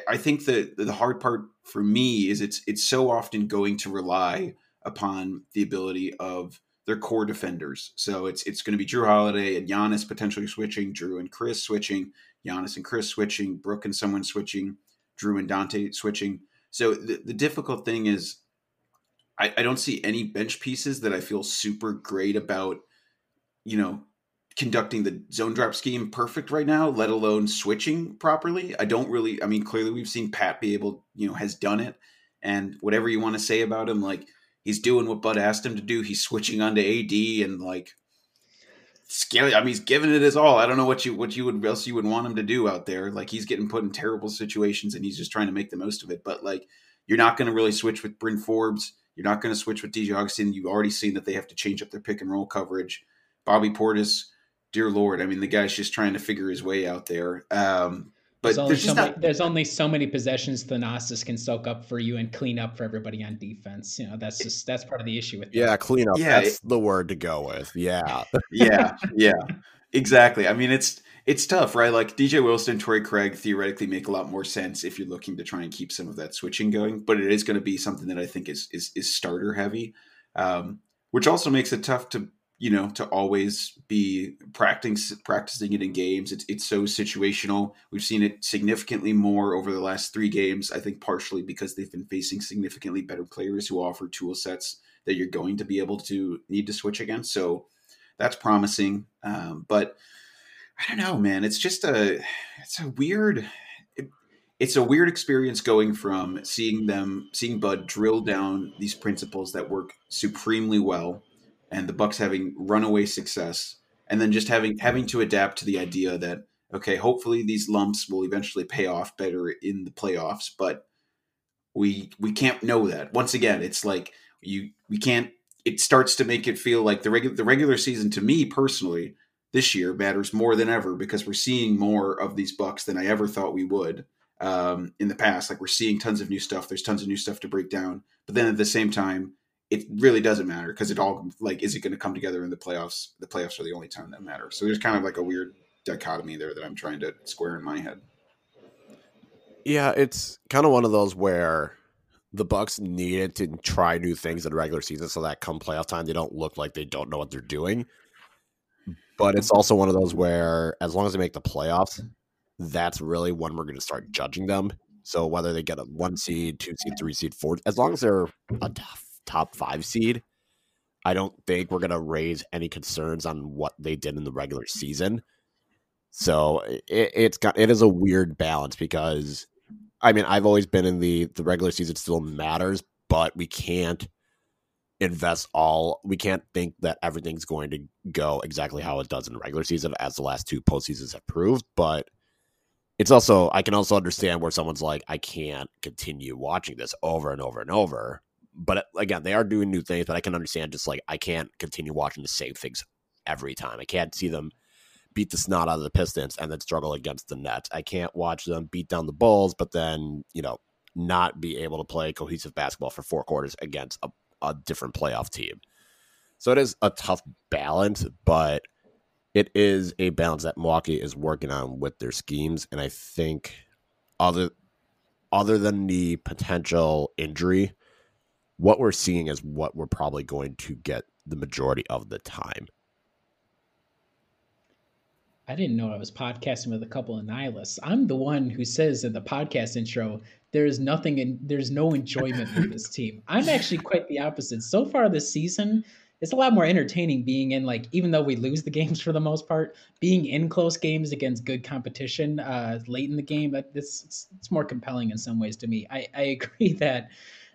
I think the the hard part for me is it's it's so often going to rely upon the ability of their core defenders. So it's it's going to be Jrue Holiday and Giannis potentially switching, Jrue and Khris switching, Giannis and Khris switching, Brook and someone switching, Jrue and Dante switching. So the, the difficult thing is I, I don't see any bench pieces that I feel super great about, you know, conducting the zone drop scheme perfect right now, let alone switching properly. I don't really I mean clearly we've seen Pat be able, you know, has done it. And whatever you want to say about him, like he's doing what Bud asked him to do. He's switching onto AD and like scary. I mean, he's giving it his all. I don't know what you what you would else you would want him to do out there. Like he's getting put in terrible situations and he's just trying to make the most of it. But like you're not going to really switch with Bryn Forbes. You're not going to switch with DJ Augustin. You've already seen that they have to change up their pick and roll coverage. Bobby Portis, dear Lord, I mean the guy's just trying to figure his way out there. Um, but there's, there's, so not... many, there's only so many possessions the Thanasis can soak up for you and clean up for everybody on defense. You know, that's just that's part of the issue with Yeah, clean up. Yeah, that's it, the word to go with. Yeah. *laughs* yeah, yeah. Exactly. I mean it's it's tough, right? Like DJ Wilson, Torrey Craig theoretically make a lot more sense if you're looking to try and keep some of that switching going, but it is going to be something that I think is is is starter heavy. Um, which also makes it tough to you know to always be practicing practicing it in games. It's it's so situational. We've seen it significantly more over the last three games. I think partially because they've been facing significantly better players who offer tool sets that you're going to be able to need to switch against. So that's promising. Um, but I don't know, man. It's just a it's a weird it, it's a weird experience going from seeing them seeing Bud drill down these principles that work supremely well and the Bucks having runaway success and then just having having to adapt to the idea that okay, hopefully these lumps will eventually pay off better in the playoffs, but we we can't know that. Once again, it's like you we can't it starts to make it feel like the regular the regular season to me personally this year matters more than ever because we're seeing more of these bucks than I ever thought we would um, in the past. Like we're seeing tons of new stuff. There's tons of new stuff to break down. But then at the same time, it really doesn't matter because it all like is it going to come together in the playoffs? The playoffs are the only time that matters. So there's kind of like a weird dichotomy there that I'm trying to square in my head. Yeah, it's kind of one of those where the Bucks needed to try new things in regular season so that come playoff time they don't look like they don't know what they're doing. But it's also one of those where as long as they make the playoffs, that's really when we're going to start judging them. So whether they get a one seed, two seed, three seed, four, as long as they're a top five seed, I don't think we're going to raise any concerns on what they did in the regular season. So it, it's got it is a weird balance because I mean, I've always been in the the regular season still matters, but we can't invest all. We can't think that everything's going to go exactly how it does in the regular season, as the last two postseasons have proved. But it's also I can also understand where someone's like, I can't continue watching this over and over and over. But uh, again, they are doing new things, but I can understand just like I can't continue watching the same things every time. I can't see them beat the snot out of the Pistons and then struggle against the Nets. I can't watch them beat down the Bulls, but then, you know, not be able to play cohesive basketball for four quarters against a, a different playoff team. So it is a tough balance, but it is a balance that Milwaukee is working on with their schemes. And I think other other than the potential injury, what we're seeing is what we're probably going to get the majority of the time. I didn't know I was podcasting with a couple of nihilists. I'm the one who says in the podcast intro, there is nothing and there's no enjoyment with this team. *laughs* I'm actually quite the opposite. So far this season, it's a lot more entertaining being in like even though we lose the games for the most part, being in close games against good competition uh, late in the game. That this it's, it's more compelling in some ways to me. I, I *laughs* agree that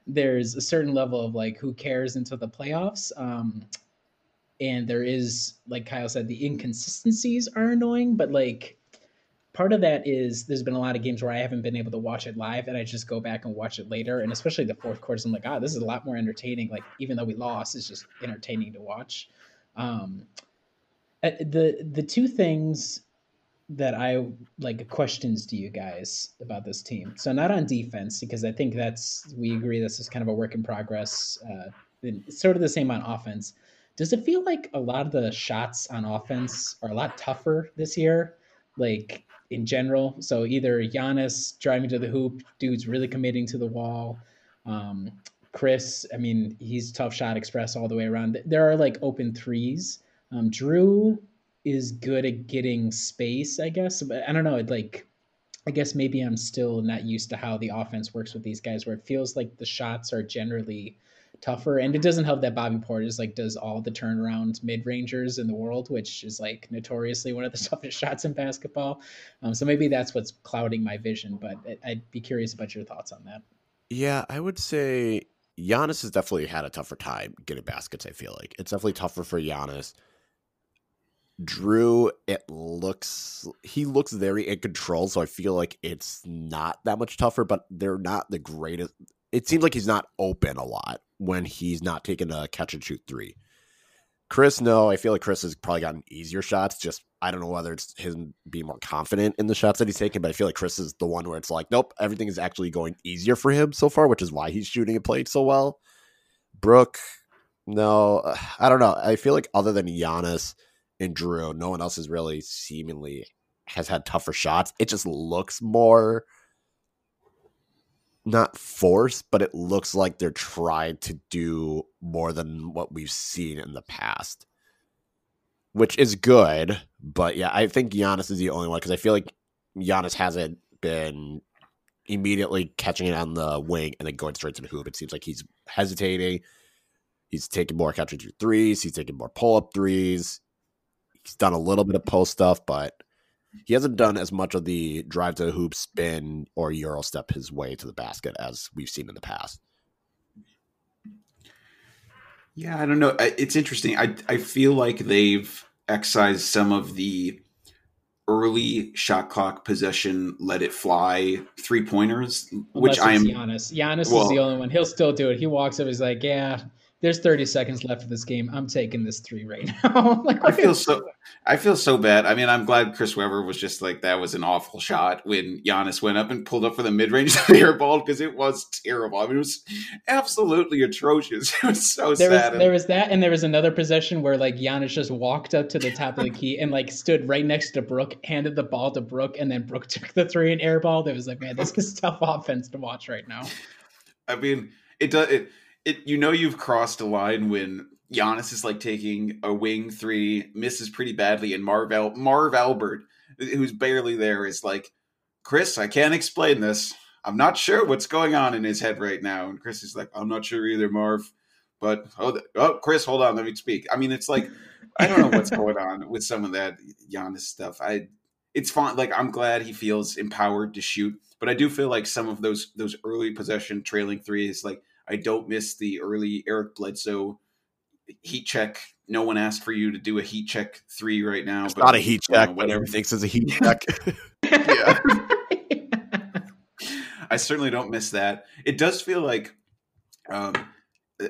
there's a certain level of like who cares until the playoffs. Um, and there is like Kyle said, the inconsistencies are annoying, but like part of that is there's been a lot of games where I haven't been able to watch it live and I just go back and watch it later. And especially the fourth quarters, I'm like, ah, oh, this is a lot more entertaining. Like even though we lost, it's just entertaining to watch. Um, uh, the the two things that I like questions to you guys about this team. So not on defense because I think that's we agree this is kind of a work in progress. Uh, sort of the same on offense. Does it feel like a lot of the shots on offense are a lot tougher this year? Like in general, so either Giannis driving to the hoop, dude's really committing to the wall. Um, Khris, I mean, he's tough shot express all the way around. There are like open threes. Um, Jrue is good at getting space, I guess, but I don't know. It like, I guess maybe I'm still not used to how the offense works with these guys, where it feels like the shots are generally tougher. And it doesn't help that Bobby Portis like does all the turnaround mid rangers in the world, which is like notoriously one of the *laughs* toughest shots in basketball. Um, so maybe that's what's clouding my vision. But I'd be curious about your thoughts on that. Yeah, I would say Giannis has definitely had a tougher time getting baskets. I feel like it's definitely tougher for Giannis. Jrue, it looks he looks very in control, so I feel like it's not that much tougher, but they're not the greatest. It seems like he's not open a lot, when he's not taking a catch and shoot three. Khris, no, I feel like Khris has probably gotten easier shots. Just I don't know whether it's him being more confident in the shots that he's taking, but I feel like Khris is the one where it's like, nope, everything is actually going easier for him so far, which is why he's shooting and played so well. Brook, no, *sighs* I don't know. I feel like other than Giannis and Jrue. no one else has really seemingly has had tougher shots. It just looks more not forced, but it looks like they're trying to do more than what we've seen in the past, which is good. But yeah, I think Giannis is the only one because I feel like Giannis hasn't been immediately catching it on the wing and then going straight to the hoop. It seems like he's hesitating. He's taking more catch and shoot threes. He's taking more pull up threes. He's done a little bit of post stuff, but he hasn't done as much of the drive to the hoop spin or euro step his way to the basket as we've seen in the past. Yeah, I don't know. It's interesting. I I feel like they've excised some of the early shot clock possession, let it fly three pointers, which I am. Giannis. Giannis well, is the only one. He'll still do it. He walks up. He's like, "Yeah, there's 30 seconds left of this game. I'm taking this three right *laughs* now. like, I feel so. I feel so bad. I mean, I'm glad Chris Webber was just like that was an awful shot when Giannis went up and pulled up for the mid range *laughs* air ball because it was terrible. I mean, it was absolutely atrocious. *laughs* It was so there sad. Was, there was that, and there was another possession where like Giannis just walked up to the top of the key and like stood right next to Brook, handed the ball to Brook, and then Brook took the three and air ball. That was like, man, this is tough offense to watch right now. I mean, it does. It, it you know you've crossed a line when Giannis is like taking a wing three, misses pretty badly, and Marv Al- Marv Albert, who's barely there, is like, Chris, I can't explain this. I'm not sure what's going on in his head right now. And Chris is like, I'm not sure either, Marv. But oh, oh, Chris, hold on, let me speak. I mean, it's like I don't know what's *laughs* going on with some of that Giannis stuff. I it's fine. Like I'm glad he feels empowered to shoot, but I do feel like some of those those early possession trailing threes, like I don't miss the early Eric Bledsoe heat check. No one asked for you to do a heat check three right now. It's but not a heat check, know, but everyone thinks it's a heat *laughs* check. yeah. I certainly don't miss that. It does feel like, um,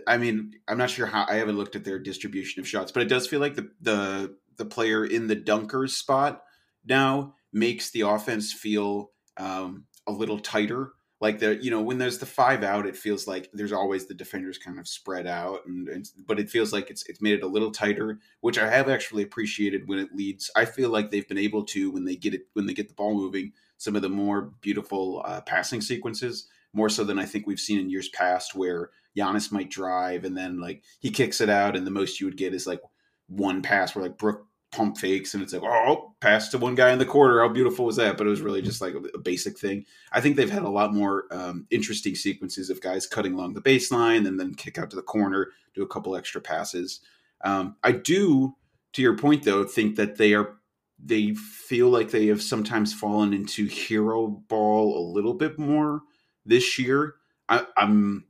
I mean, I'm not sure how I haven't looked at their distribution of shots, but it does feel like the the the player in the dunkers spot now makes the offense feel um, a little tighter like the you know when there's the five out it feels like there's always the defenders kind of spread out and, and, but it feels like it's it's made it a little tighter which i have actually appreciated when it leads i feel like they've been able to when they get it when they get the ball moving some of the more beautiful uh, passing sequences more so than i think we've seen in years past where Giannis might drive and then like he kicks it out and the most you would get is like one pass where like Brook pump fakes and it's like oh pass to one guy in the quarter how beautiful was that? But it was really just like a, a basic thing. I think they've had a lot more um, interesting sequences of guys cutting along the baseline and then kick out to the corner do a couple extra passes. Um, i do to your point though think that they are they feel like they have sometimes fallen into hero ball a little bit more this year. I, i'm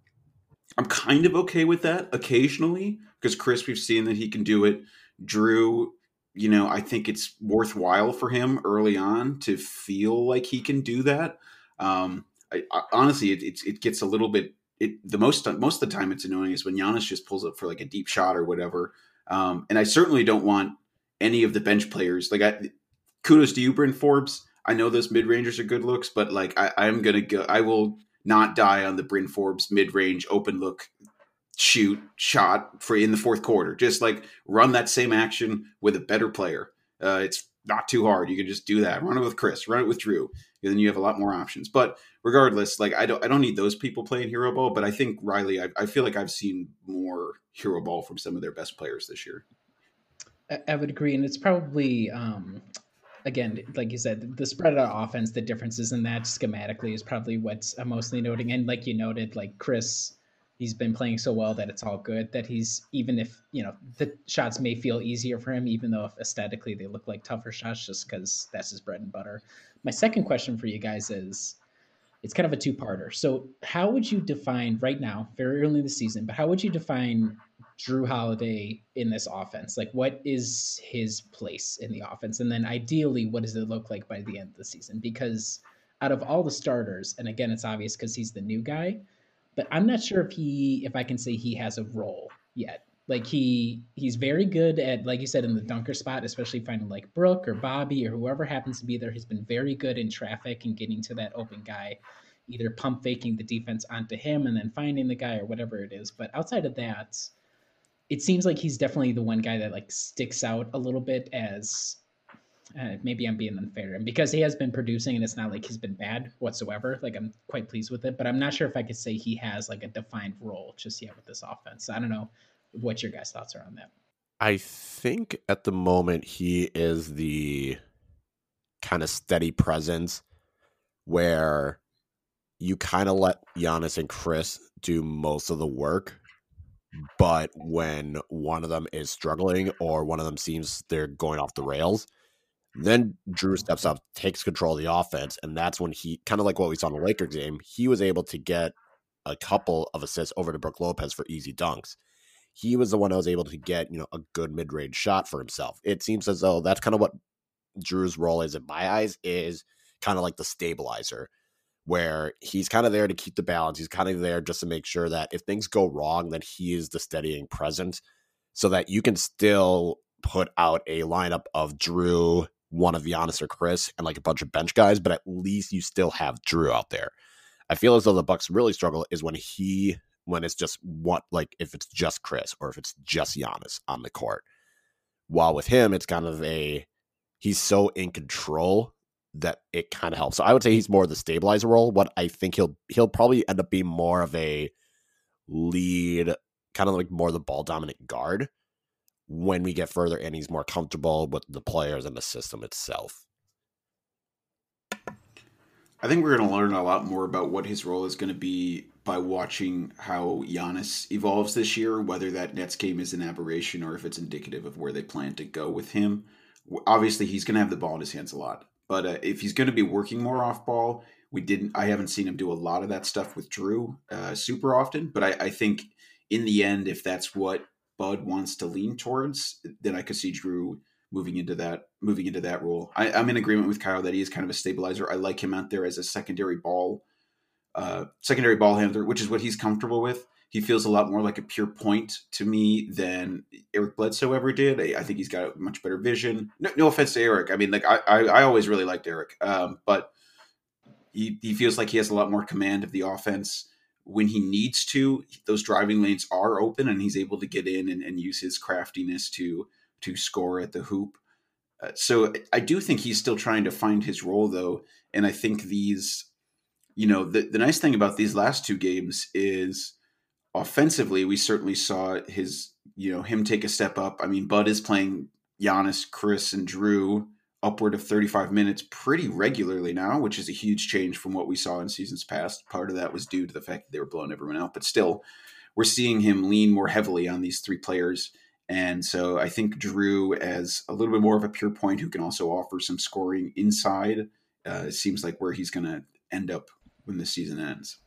i'm kind of okay with that occasionally because khris we've seen that he can do it. Jrue you know, I think it's worthwhile for him early on to feel like he can do that. Um, I, I, honestly, it, it, it gets a little bit. It the most most of the time it's annoying is when Giannis just pulls up for like a deep shot or whatever. Um, and I certainly don't want any of the bench players. Like, I, kudos to you, Bryn Forbes. I know those mid rangers are good looks, but like I, I'm gonna go. I will not die on the Bryn Forbes mid range open look shoot shot for in the fourth quarter. Just like run that same action with a better player. Uh, it's not too hard. You can just do that. Run it with Khris. Run it with Jrue. And then you have a lot more options. But regardless, like I don't I don't need those people playing hero ball. But I think Riley, I, I feel like I've seen more hero ball from some of their best players this year. I would agree, and it's probably um, again, like you said, the spread out offense, the differences in that schematically is probably what's I'm mostly noting. And like you noted, like Khris he's been playing so well that it's all good that he's even if you know the shots may feel easier for him even though if aesthetically they look like tougher shots just because that's his bread and butter. My second question for you guys is it's kind of a two-parter. So how would you define right now very early in the season but how would you define jrue holiday in this offense? Like what is his place in the offense? And then ideally what does it look like by the end of the season? Because out of all the starters and again it's obvious because he's the new guy but I'm not sure if he if I can say he has a role yet. Like he he's very good at like you said in the dunker spot, especially finding like Brook or Bobby or whoever happens to be there. He's been very good in traffic and getting to that open guy, either pump faking the defense onto him and then finding the guy or whatever it is. But outside of that, it seems like he's definitely the one guy that like sticks out a little bit as uh, maybe I'm being unfair, and because he has been producing, and it's not like he's been bad whatsoever. Like I'm quite pleased with it, but I'm not sure if I could say he has like a defined role just yet with this offense. I don't know what your guys' thoughts are on that. I think at the moment he is the kind of steady presence where you kind of let Giannis and Khris do most of the work. But when one of them is struggling or one of them seems they're going off the rails, then Jrue mm-hmm. steps up, takes control of the offense, and that's when he kind of like what we saw in the Lakers game. He was able to get a couple of assists over to Brook Lopez for easy dunks. He was the one that was able to get you know a good mid range shot for himself. It seems as though that's kind of what Jrue's role is in my eyes is kind of like the stabilizer, where he's kind of there to keep the balance. He's kind of there just to make sure that if things go wrong, then he is the steadying presence, so that you can still put out a lineup of Jrue, one of Giannis or Khris and like a bunch of bench guys, but at least you still have Jrue out there. I feel as though the Bucks really struggle is when he when it's just what like if it's just Khris or if it's just Giannis on the court. While with him, it's kind of a he's so in control that it kind of helps. So I would say he's more of the stabilizer role. What I think he'll he'll probably end up being more of a lead, kind of like more the ball dominant guard when we get further and he's more comfortable with the players and the system itself. I think we're going to learn a lot more about what his role is going to be by watching how Giannis evolves this year, whether that Nets game is an aberration or if it's indicative of where they plan to go with him. Obviously, he's going to have the ball in his hands a lot, but uh, if he's going to be working more off ball, we didn't. I haven't seen him do a lot of that stuff with Jrue uh, super often, but I, I think in the end, if that's what Bud wants to lean towards, then I could see Jrue moving into that moving into that role. I, am in agreement with Kyle that he is kind of a stabilizer. I like him out there as a secondary ball uh, secondary ball handler, which is what he's comfortable with. He feels a lot more like a pure point to me than Eric Bledsoe ever did. I, I think he's got a much better vision. No, no, offense to Eric. I mean, like I, I, I always really liked Eric, um, but he, he feels like he has a lot more command of the offense when he needs to, those driving lanes are open and he's able to get in and, and use his craftiness to to score at the hoop. Uh, so I do think he's still trying to find his role though, and I think these, you know, the the nice thing about these last two games is offensively we certainly saw his, you know, him take a step up. I mean, Bud is playing Giannis, Khris, and Jrue upward of 35 minutes pretty regularly now, which is a huge change from what we saw in seasons past. Part of that was due to the fact that they were blowing everyone out, but still, we're seeing him lean more heavily on these three players. And so I think Jrue as a little bit more of a pure point who can also offer some scoring inside, uh, seems like where he's going to end up when the season ends.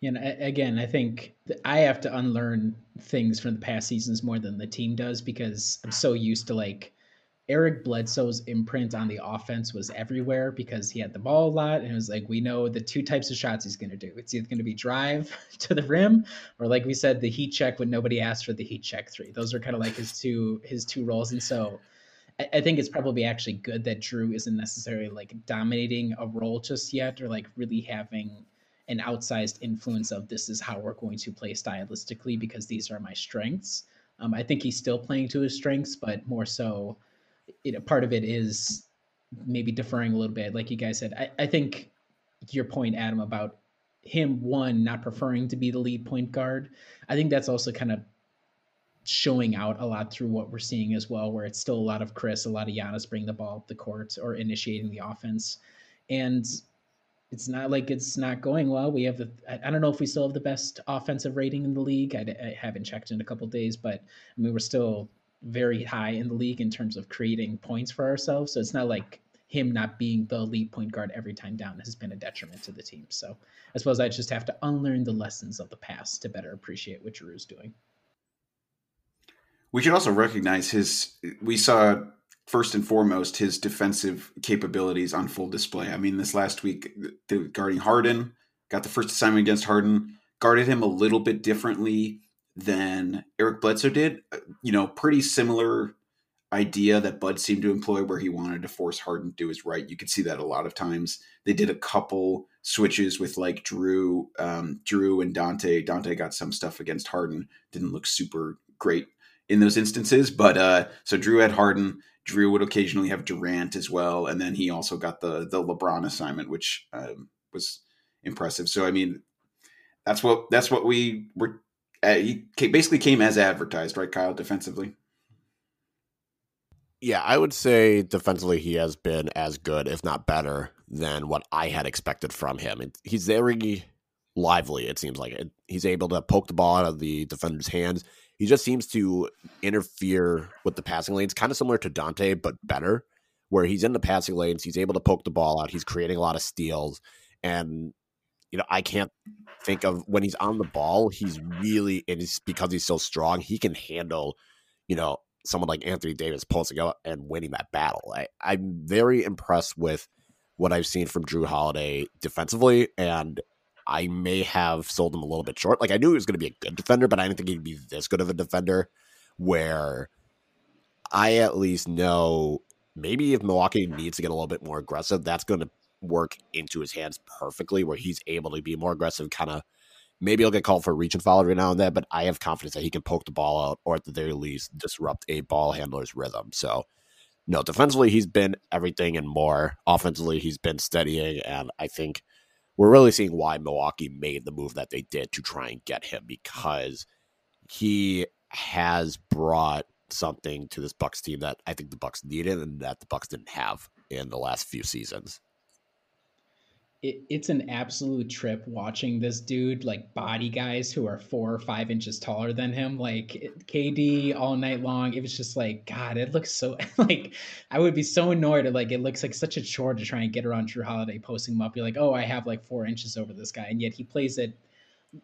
Know, again, I think I have to unlearn things from the past seasons more than the team does because I'm so used to like Eric Bledsoe's imprint on the offense was everywhere because he had the ball a lot, and it was like we know the two types of shots he's going to do. It's either going to be drive *laughs* to the rim, or like we said, the heat check when nobody asked for the heat check three. Those are kind of like his *laughs* two his two roles, and so I, I think it's probably actually good that Jrue isn't necessarily like dominating a role just yet, or like really having an outsized influence of this is how we're going to play stylistically because these are my strengths. Um, I think he's still playing to his strengths, but more so you know, part of it is maybe deferring a little bit, like you guys said. I, I think your point, Adam, about him one not preferring to be the lead point guard. I think that's also kind of showing out a lot through what we're seeing as well, where it's still a lot of Khris, a lot of Giannis bringing the ball up the court or initiating the offense, and it's not like it's not going well. We have the I don't know if we still have the best offensive rating in the league. I, I haven't checked in a couple days, but I mean we're still very high in the league in terms of creating points for ourselves. So it's not like him not being the lead point guard every time down has been a detriment to the team. So I suppose I just have to unlearn the lessons of the past to better appreciate what Jrue's doing. We should also recognize his. We saw first and foremost his defensive capabilities on full display. I mean, this last week, the guarding Harden got the first assignment against Harden, guarded him a little bit differently than Eric Bledsoe did. Uh, you know, pretty similar idea that Bud seemed to employ where he wanted to force Harden to do his right. You could see that a lot of times. They did a couple switches with like Jrue, um, Jrue and Dante. Dante got some stuff against Harden. Didn't look super great in those instances, but uh, so Jrue had Harden. Jrue would occasionally have Durant as well, and then he also got the the LeBron assignment, which um, was impressive. So I mean, that's what that's what we were. Uh, he basically came as advertised, right, Kyle? Defensively. Yeah, I would say defensively he has been as good, if not better, than what I had expected from him. he's very lively. It seems like he's able to poke the ball out of the defender's hands. He just seems to interfere with the passing lanes, kind of similar to Dante, but better. Where he's in the passing lanes, he's able to poke the ball out. He's creating a lot of steals, and you know I can't think of when he's on the ball. He's really and it's because he's so strong. He can handle, you know, someone like Anthony Davis posting out and winning that battle. I, I'm very impressed with what I've seen from Jrue Holiday defensively, and I may have sold him a little bit short. Like I knew he was going to be a good defender, but I didn't think he'd be this good of a defender. Where I at least know maybe if Milwaukee needs to get a little bit more aggressive, that's going to work into his hands perfectly, where he's able to be more aggressive. Kind of maybe he'll get called for reach and foul every now and then, but I have confidence that he can poke the ball out or at the very least disrupt a ball handler's rhythm. So. No, defensively he's been everything and more. Offensively he's been steadying, and I think we're really seeing why Milwaukee made the move that they did to try and get him because he has brought something to this Bucks team that I think the Bucks needed and that the Bucks didn't have in the last few seasons it, it's an absolute trip watching this dude like body guys who are four or five inches taller than him like kd all night long it was just like god it looks so *laughs* like i would be so annoyed at like it looks like such a chore to try and get around jrue holiday posting him up you're like oh i have like four inches over this guy and yet he plays it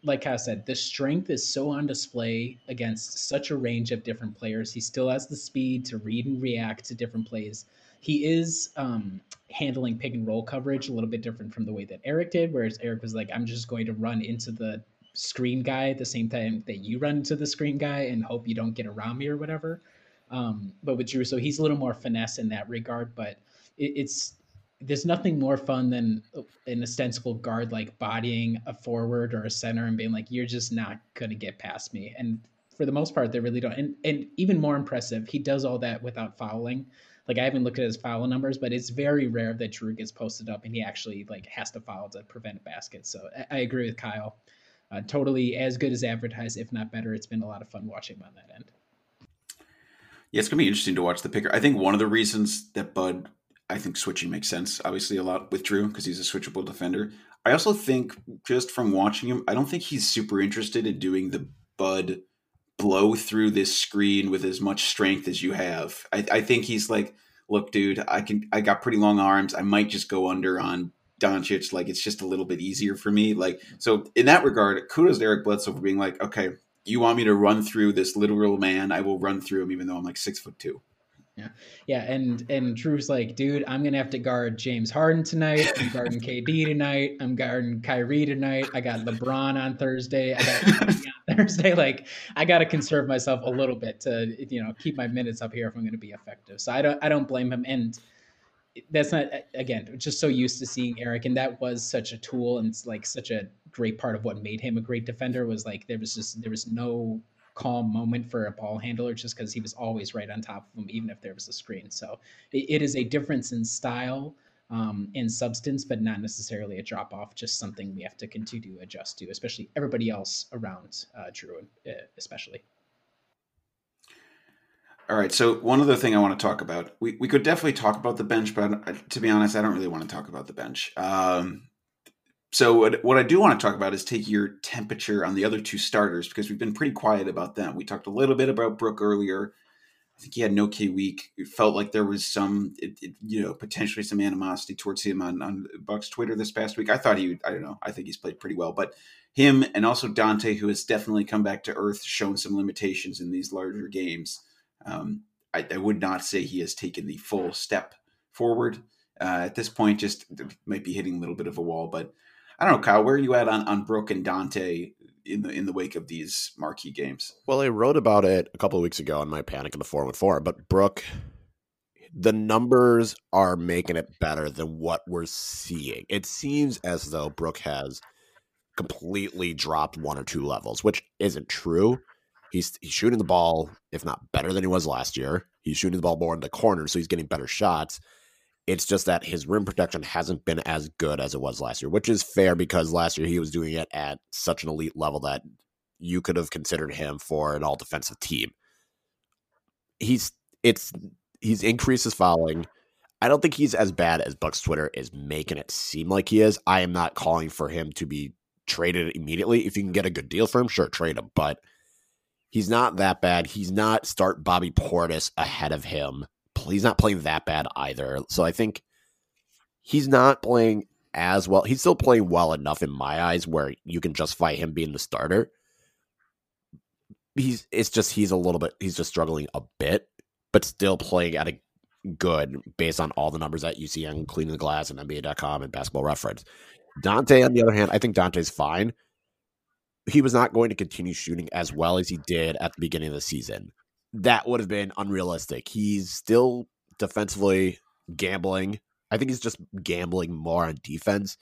like I said, the strength is so on display against such a range of different players. He still has the speed to read and react to different plays. He is um, handling pick and roll coverage a little bit different from the way that Eric did, whereas Eric was like, I'm just going to run into the screen guy at the same time that you run into the screen guy and hope you don't get around me or whatever. Um, but with Jrue, so he's a little more finesse in that regard, but it, it's there's nothing more fun than an ostensible guard like bodying a forward or a center and being like, you're just not going to get past me. And for the most part, they really don't. And, and even more impressive, he does all that without fouling. Like I haven't looked at his foul numbers, but it's very rare that Jrue gets posted up and he actually like has to foul to prevent a basket. So I, I agree with Kyle. Uh, totally as good as advertised, if not better. It's been a lot of fun watching him on that end. Yeah, it's gonna be interesting to watch the picker. I think one of the reasons that Bud I think switching makes sense, obviously, a lot with Jrue because he's a switchable defender. I also think, just from watching him, I don't think he's super interested in doing the Bud blow through this screen with as much strength as you have. I, I think he's like, look, dude, I can, I got pretty long arms. I might just go under on Doncic. Like, it's just a little bit easier for me. Like, so in that regard, kudos to Eric Bledsoe for being like, okay, you want me to run through this literal man? I will run through him, even though I'm like six foot two. Yeah, yeah, and and Jrue's like, dude, I'm gonna have to guard James Harden tonight. I'm guarding KD tonight. I'm guarding Kyrie tonight. I got LeBron on Thursday. I got on *laughs* Thursday. Like, I got to conserve myself a little bit to you know keep my minutes up here if I'm gonna be effective. So I don't I don't blame him. And that's not again just so used to seeing Eric, and that was such a tool and it's like such a great part of what made him a great defender was like there was just there was no calm moment for a ball handler just because he was always right on top of him, even if there was a screen. So it, it is a difference in style, um, in substance, but not necessarily a drop off. Just something we have to continue to adjust to, especially everybody else around uh, Jrue, uh, especially. All right. So one other thing I want to talk about, we, we could definitely talk about the bench, but to be honest, I don't really want to talk about the bench. Um, so what, what I do want to talk about is take your temperature on the other two starters because we've been pretty quiet about them. We talked a little bit about Brook earlier. I think he had an okay week. It felt like there was some, it, it, you know, potentially some animosity towards him on, on Bucks Twitter this past week. I thought he, I don't know, I think he's played pretty well. But him and also Dante, who has definitely come back to earth, shown some limitations in these larger games. Um, I, I, would not say he has taken the full step forward uh, at this point. Just might be hitting a little bit of a wall, but I don't know, Kyle. Where are you at on on Brook and Dante in the in the wake of these marquee games? Well, I wrote about it a couple of weeks ago in my Panic in the Four and Four, but Brook, the numbers are making it better than what we're seeing. It seems as though Brook has completely dropped one or two levels, which isn't true. He's he's shooting the ball, if not better than he was last year. He's shooting the ball more in the corner, so he's getting better shots. It's just that his rim protection hasn't been as good as it was last year, which is fair because last year he was doing it at such an elite level that you could have considered him for an all defensive team. He's it's he's increased his fouling. I don't think he's as bad as Bucks Twitter is making it seem like he is. I am not calling for him to be traded immediately. If you can get a good deal for him, sure, trade him. But he's not that bad. He's not start Bobby Portis ahead of him. He's not playing that bad either. So I think he's not playing as well. He's still playing well enough in my eyes where you can justify him being the starter. He's it's just he's a little bit he's just struggling a bit, but still playing at a good based on all the numbers that you see on Cleaning the Glass and NBA.com and Basketball Reference. Dante, on the other hand, I think Dante's fine. He was not going to continue shooting as well as he did at the beginning of the season. That would have been unrealistic. He's still defensively gambling. I think he's just gambling more on defense,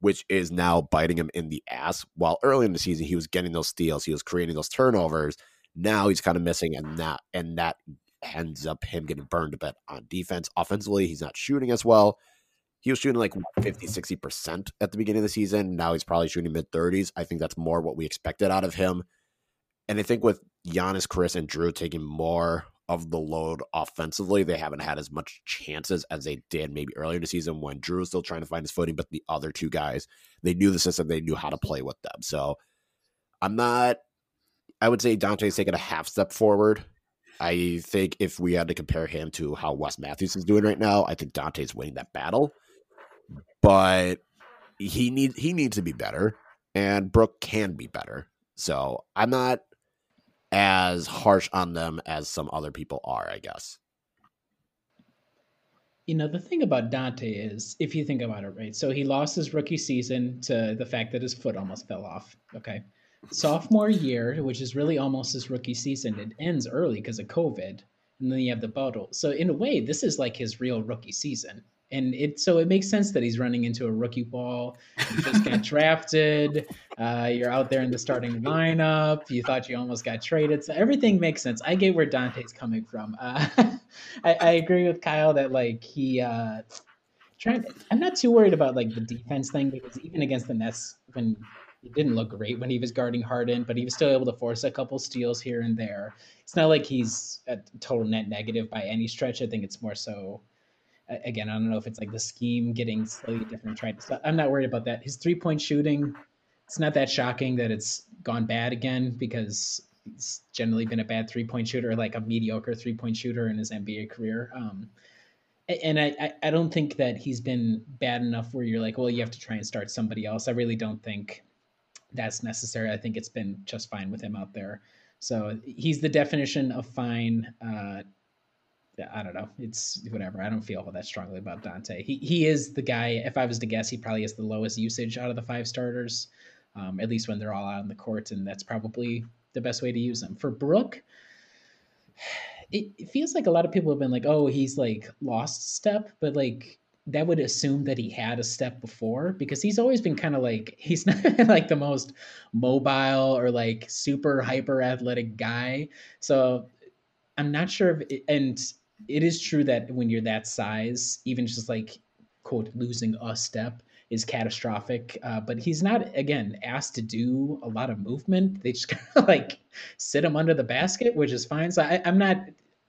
which is now biting him in the ass. While early in the season he was getting those steals, he was creating those turnovers. Now he's kind of missing, and that and that ends up him getting burned a bit on defense. Offensively, he's not shooting as well. He was shooting like 50, 60% at the beginning of the season. Now he's probably shooting mid 30s. I think that's more what we expected out of him. And I think with Giannis, Khris, and Jrue taking more of the load offensively, they haven't had as much chances as they did maybe earlier in the season when Jrue was still trying to find his footing. But the other two guys, they knew the system, they knew how to play with them. So I'm not, I would say Dante's taken a half step forward I think if we had to compare him to how Wes Matthews is doing right now, I think Dante's winning that battle. But he need he needs to be better, and Brook can be better. So I'm not as harsh on them as some other people are, I guess. You know, the thing about Dante is, if you think about it, right? So he lost his rookie season to the fact that his foot almost fell off. Okay sophomore year, which is really almost his rookie season, it ends early because of COVID, and then you have the bottle. So in a way, this is like his real rookie season, and it so it makes sense that he's running into a rookie ball. You just got *laughs* drafted. Uh, you're out there in the starting lineup. You thought you almost got traded, so everything makes sense. I get where Dante's coming from. Uh, *laughs* I, I, agree with Kyle that like he. Uh, trying I'm not too worried about like the defense thing because even against the Nets when he didn't look great when he was guarding Harden, but he was still able to force a couple steals here and there. It's not like he's a total net negative by any stretch. I think it's more so. Again, I don't know if it's like the scheme getting slightly different. Trying I'm not worried about that. His three point shooting, it's not that shocking that it's gone bad again because he's generally been a bad three point shooter, like a mediocre three point shooter in his NBA career. Um, and I, I don't think that he's been bad enough where you're like, well, you have to try and start somebody else. I really don't think that's necessary. I think it's been just fine with him out there. So he's the definition of fine. Uh, I don't know. It's whatever. I don't feel that strongly about Dante. He he is the guy. If I was to guess, he probably has the lowest usage out of the five starters, um, at least when they're all out on the court, and that's probably the best way to use them. For Brook, it, it feels like a lot of people have been like, "Oh, he's like lost step," but like that would assume that he had a step before because he's always been kind of like *laughs* he's not like the most mobile or like super hyper athletic guy. So I'm not sure if it, and it is true that when you're that size, even just like quote losing a step is catastrophic. Uh, but he's not again asked to do a lot of movement. They just *laughs* kind of like sit him under the basket, which is fine. So I, am not,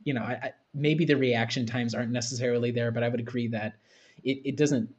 you know, I, I, maybe the reaction times aren't necessarily there, but I would agree that it, it doesn't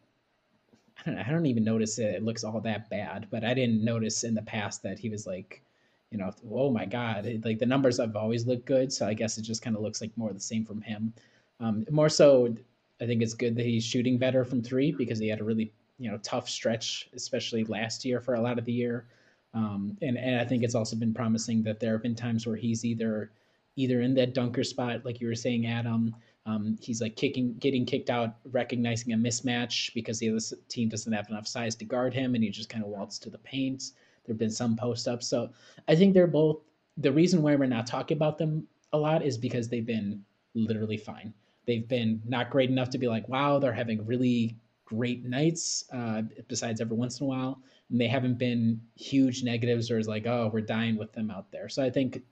I don't, I don't even notice it, it looks all that bad, but I didn't notice in the past that he was like, you know, oh my God, it, like the numbers have always looked good. So I guess it just kind of looks like more the same from him. Um, more so, I think it's good that he's shooting better from three because he had a really, you know, tough stretch, especially last year for a lot of the year. Um, and, and I think it's also been promising that there have been times where he's either either in that dunker spot, like you were saying, Adam, um, he's like kicking, getting kicked out, recognizing a mismatch because the other team doesn't have enough size to guard him, and he just kind of waltz to the paint. There've been some post ups, so I think they're both. The reason why we're not talking about them a lot is because they've been literally fine. They've been not great enough to be like, wow, they're having really great nights, uh, besides every once in a while. And they haven't been huge negatives or is like, oh, we're dying with them out there. So I think,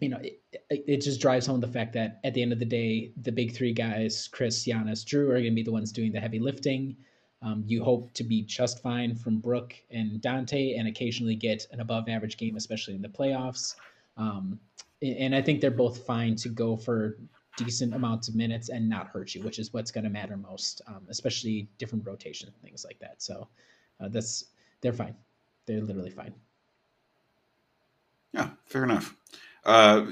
you know, it, it just drives home the fact that at the end of the day, the big three guys, Khris, Giannis, Jrue, are going to be the ones doing the heavy lifting. Um, you hope to be just fine from Brook and Dante and occasionally get an above average game, especially in the playoffs. Um, and I think they're both fine to go for decent amounts of minutes and not hurt you, which is what's going to matter most, um, especially different rotation things like that. So uh, that's they're fine. They're literally fine. Yeah, fair enough. Uh,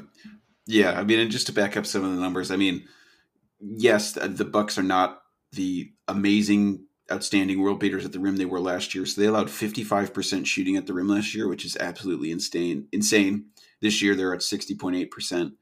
yeah, I mean, and just to back up some of the numbers, I mean, yes, the Bucks are not the amazing, outstanding world beaters at the rim they were last year. So they allowed 55% shooting at the rim last year, which is absolutely insane. Insane. This year they're at 60.8%.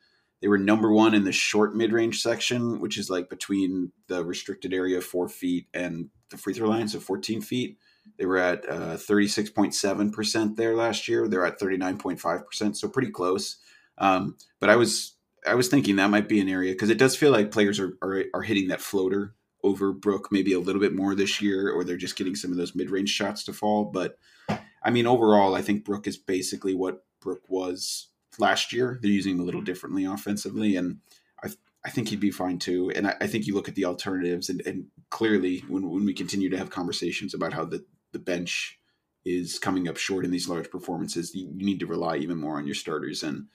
They were number one in the short mid range section, which is like between the restricted area of four feet and the free throw line, so 14 feet. They were at uh, 36.7% there last year. They're at 39.5%, so pretty close. Um, but I was I was thinking that might be an area because it does feel like players are, are, are hitting that floater over Brook maybe a little bit more this year, or they're just getting some of those mid range shots to fall. But I mean, overall, I think Brook is basically what Brook was last year. They're using him a little differently offensively, and I I think he'd be fine too. And I, I think you look at the alternatives, and, and clearly, when when we continue to have conversations about how the the bench is coming up short in these large performances, you, you need to rely even more on your starters. And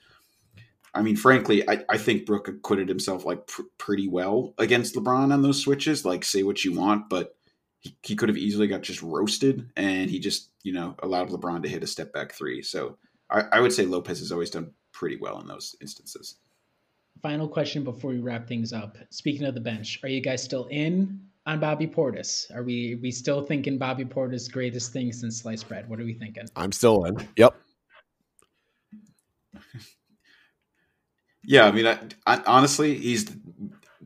I mean, frankly, I, I think Brook acquitted himself like pr- pretty well against LeBron on those switches. Like, say what you want, but he, he could have easily got just roasted, and he just you know allowed LeBron to hit a step back three. So I, I would say Lopez has always done pretty well in those instances. Final question before we wrap things up. Speaking of the bench, are you guys still in on Bobby Portis? Are we we still thinking Bobby Portis greatest thing since sliced bread? What are we thinking? I'm still in. Yep. *laughs* yeah, I mean, I, I, honestly, he's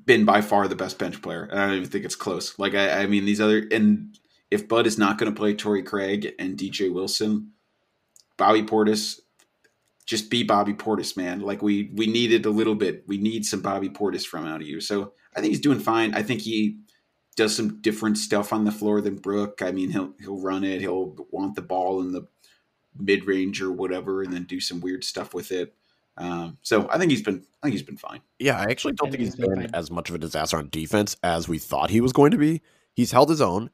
been by far the best bench player, I don't even think it's close. Like, I, I mean, these other and if Bud is not going to play Torrey Craig and DJ Wilson, Bobby Portis, just be Bobby Portis, man. Like we we needed a little bit. We need some Bobby Portis from out of you. So I think he's doing fine. I think he does some different stuff on the floor than Brook. I mean, he'll he'll run it. He'll want the ball in the mid range or whatever, and then do some weird stuff with it. Um, so I think he's been I think he's been fine. Yeah, I actually don't I think, think he's been fine. as much of a disaster on defense as we thought he was going to be. He's held his own.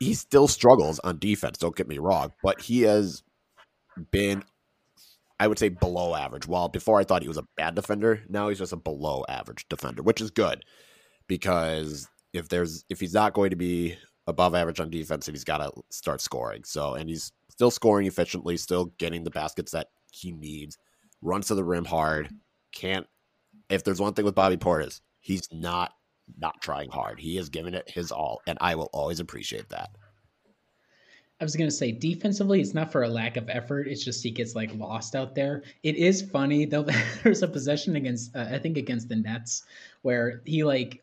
He still struggles on defense. Don't get me wrong, but he has been, I would say, below average. While before I thought he was a bad defender, now he's just a below average defender, which is good because if there's if he's not going to be above average on defense, and he's got to start scoring. So, and he's still scoring efficiently, still getting the baskets that he needs, runs to the rim hard. Can't. If there's one thing with Bobby Portis, he's not not trying hard. He is giving it his all, and I will always appreciate that. I was gonna say defensively, it's not for a lack of effort. It's just he gets like lost out there. It is funny though. *laughs* There's a possession against, uh, I think, against the Nets, where he like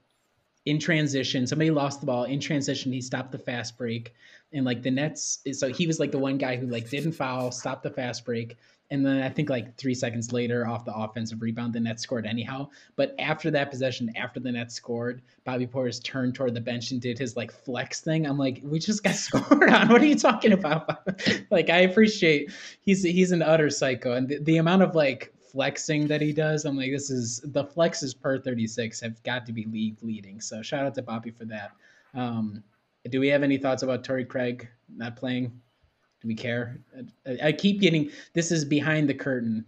in transition, somebody lost the ball in transition. He stopped the fast break, and like the Nets. So he was like the one guy who like didn't foul, stopped the fast break, and then I think like three seconds later, off the offensive rebound, the Nets scored anyhow. But after that possession, after the Nets scored, Bobby Portis turned toward the bench and did his like flex thing. I'm like, we just got *laughs* scored on. What are you talking about? *laughs* like, I appreciate he's he's an utter psycho, and the, the amount of like flexing that he does, I'm like, this is the flexes per 36 have got to be league leading. So shout out to Bobby for that. Um, do we have any thoughts about Torrey Craig not playing? Do we care? I, I keep getting this is behind the curtain.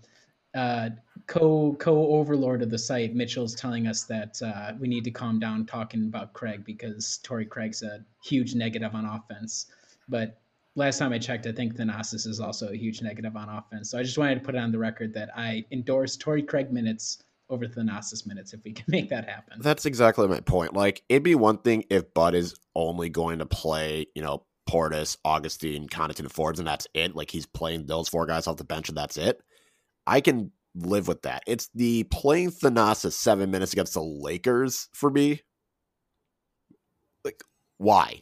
Uh, co co overlord of the site, Mitchell's telling us that uh, we need to calm down talking about Craig because Torrey Craig's a huge negative on offense. But last time I checked, I think Thanasis is also a huge negative on offense. So I just wanted to put it on the record that I endorse Torrey Craig minutes over Thanasis minutes if we can *laughs* make that happen. That's exactly my point. Like it'd be one thing if Bud is only going to play, you know, Portis, Augustin, Connaughton, Forbes, and that's it. Like he's playing those four guys off the bench, and that's it. I can live with that. It's the playing Thanasis seven minutes against the Lakers for me. Like, why?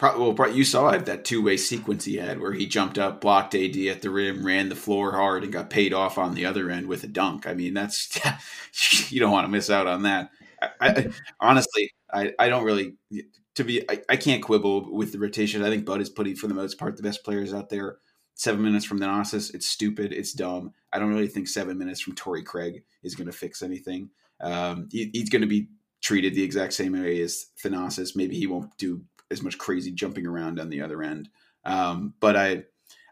well, you saw it that two way sequence he had where he jumped up, blocked AD at the rim, ran the floor hard, and got paid off on the other end with a dunk. I mean, that's *laughs* you don't want to miss out on that. I, I, honestly, I, I don't really to be I, I can't quibble with the rotation. I think Bud is putting for the most part the best players out there. Seven minutes from Thanasis, it's stupid, it's dumb. I don't really think seven minutes from Torrey Craig is going to fix anything. Um, he, he's going to be treated the exact same way as Thanasis. Maybe he won't do as much crazy jumping around on the other end. Um, but I,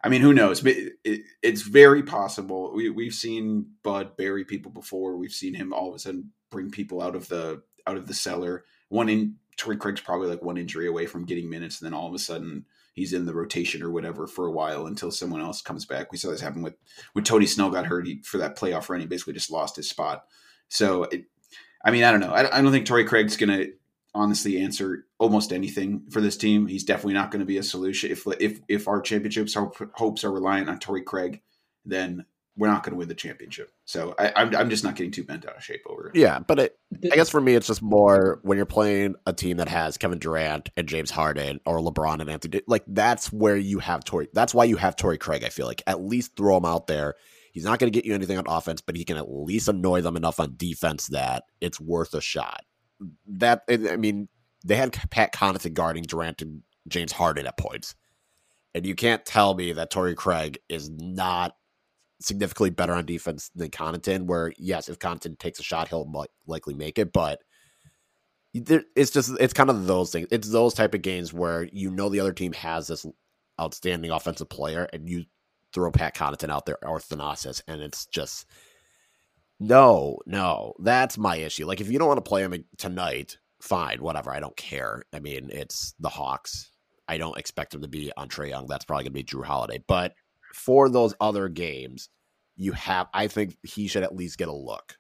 I mean, who knows? It, it, it's very possible. We, we've seen Bud bury people before. We've seen him all of a sudden bring people out of the out of the cellar. One in Torrey Craig's probably like one injury away from getting minutes, and then all of a sudden he's in the rotation or whatever for a while until someone else comes back. We saw this happen with when Tony Snell got hurt he, for that playoff run. He basically just lost his spot. So, it, I mean, I don't know. I, I don't think Torrey Craig's going to honestly answer almost anything for this team. He's definitely not going to be a solution. If if if our championships hopes are reliant on Torrey Craig, then we're not going to win the championship. So I, am I'm, I'm just not getting too bent out of shape over it. Yeah, but it, I guess for me, it's just more when you're playing a team that has Kevin Durant and James Harden or LeBron and Anthony. Like that's where you have Torrey. That's why you have Torrey Craig. I feel like at least throw him out there. He's not going to get you anything on offense, but he can at least annoy them enough on defense that it's worth a shot. That I mean, they had Pat Connaughton guarding Durant and James Harden at points, and you can't tell me that Torrey Craig is not significantly better on defense than Connaughton. Where yes, if Connaughton takes a shot, he'll likely make it, but it's just it's kind of those things. It's those type of games where you know the other team has this outstanding offensive player, and you throw Pat Connaughton out there or Thanasis, and it's just no, no. That's my issue. Like if you don't want to play him tonight, fine, whatever. I don't care. I mean, it's the Hawks. I don't expect him to be on Trae Young. That's probably going to be Jrue Holiday, but for those other games, you have. I think he should at least get a look.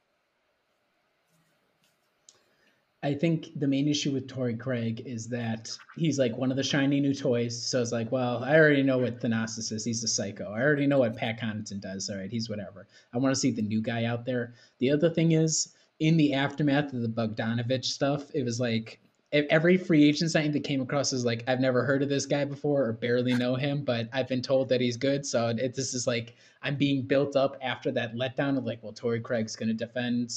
I think the main issue with Torrey Craig is that he's like one of the shiny new toys. So it's like, well, I already know what Thanasis is. He's a psycho. I already know what Pat Connaughton does. All right, he's whatever. I want to see the new guy out there. The other thing is, in the aftermath of the Bogdanovich stuff, it was like every free agent signing that came across is like I've never heard of this guy before or barely know him, but I've been told that he's good. So it, this is like I'm being built up after that letdown of like, well, Torrey Craig's going to defend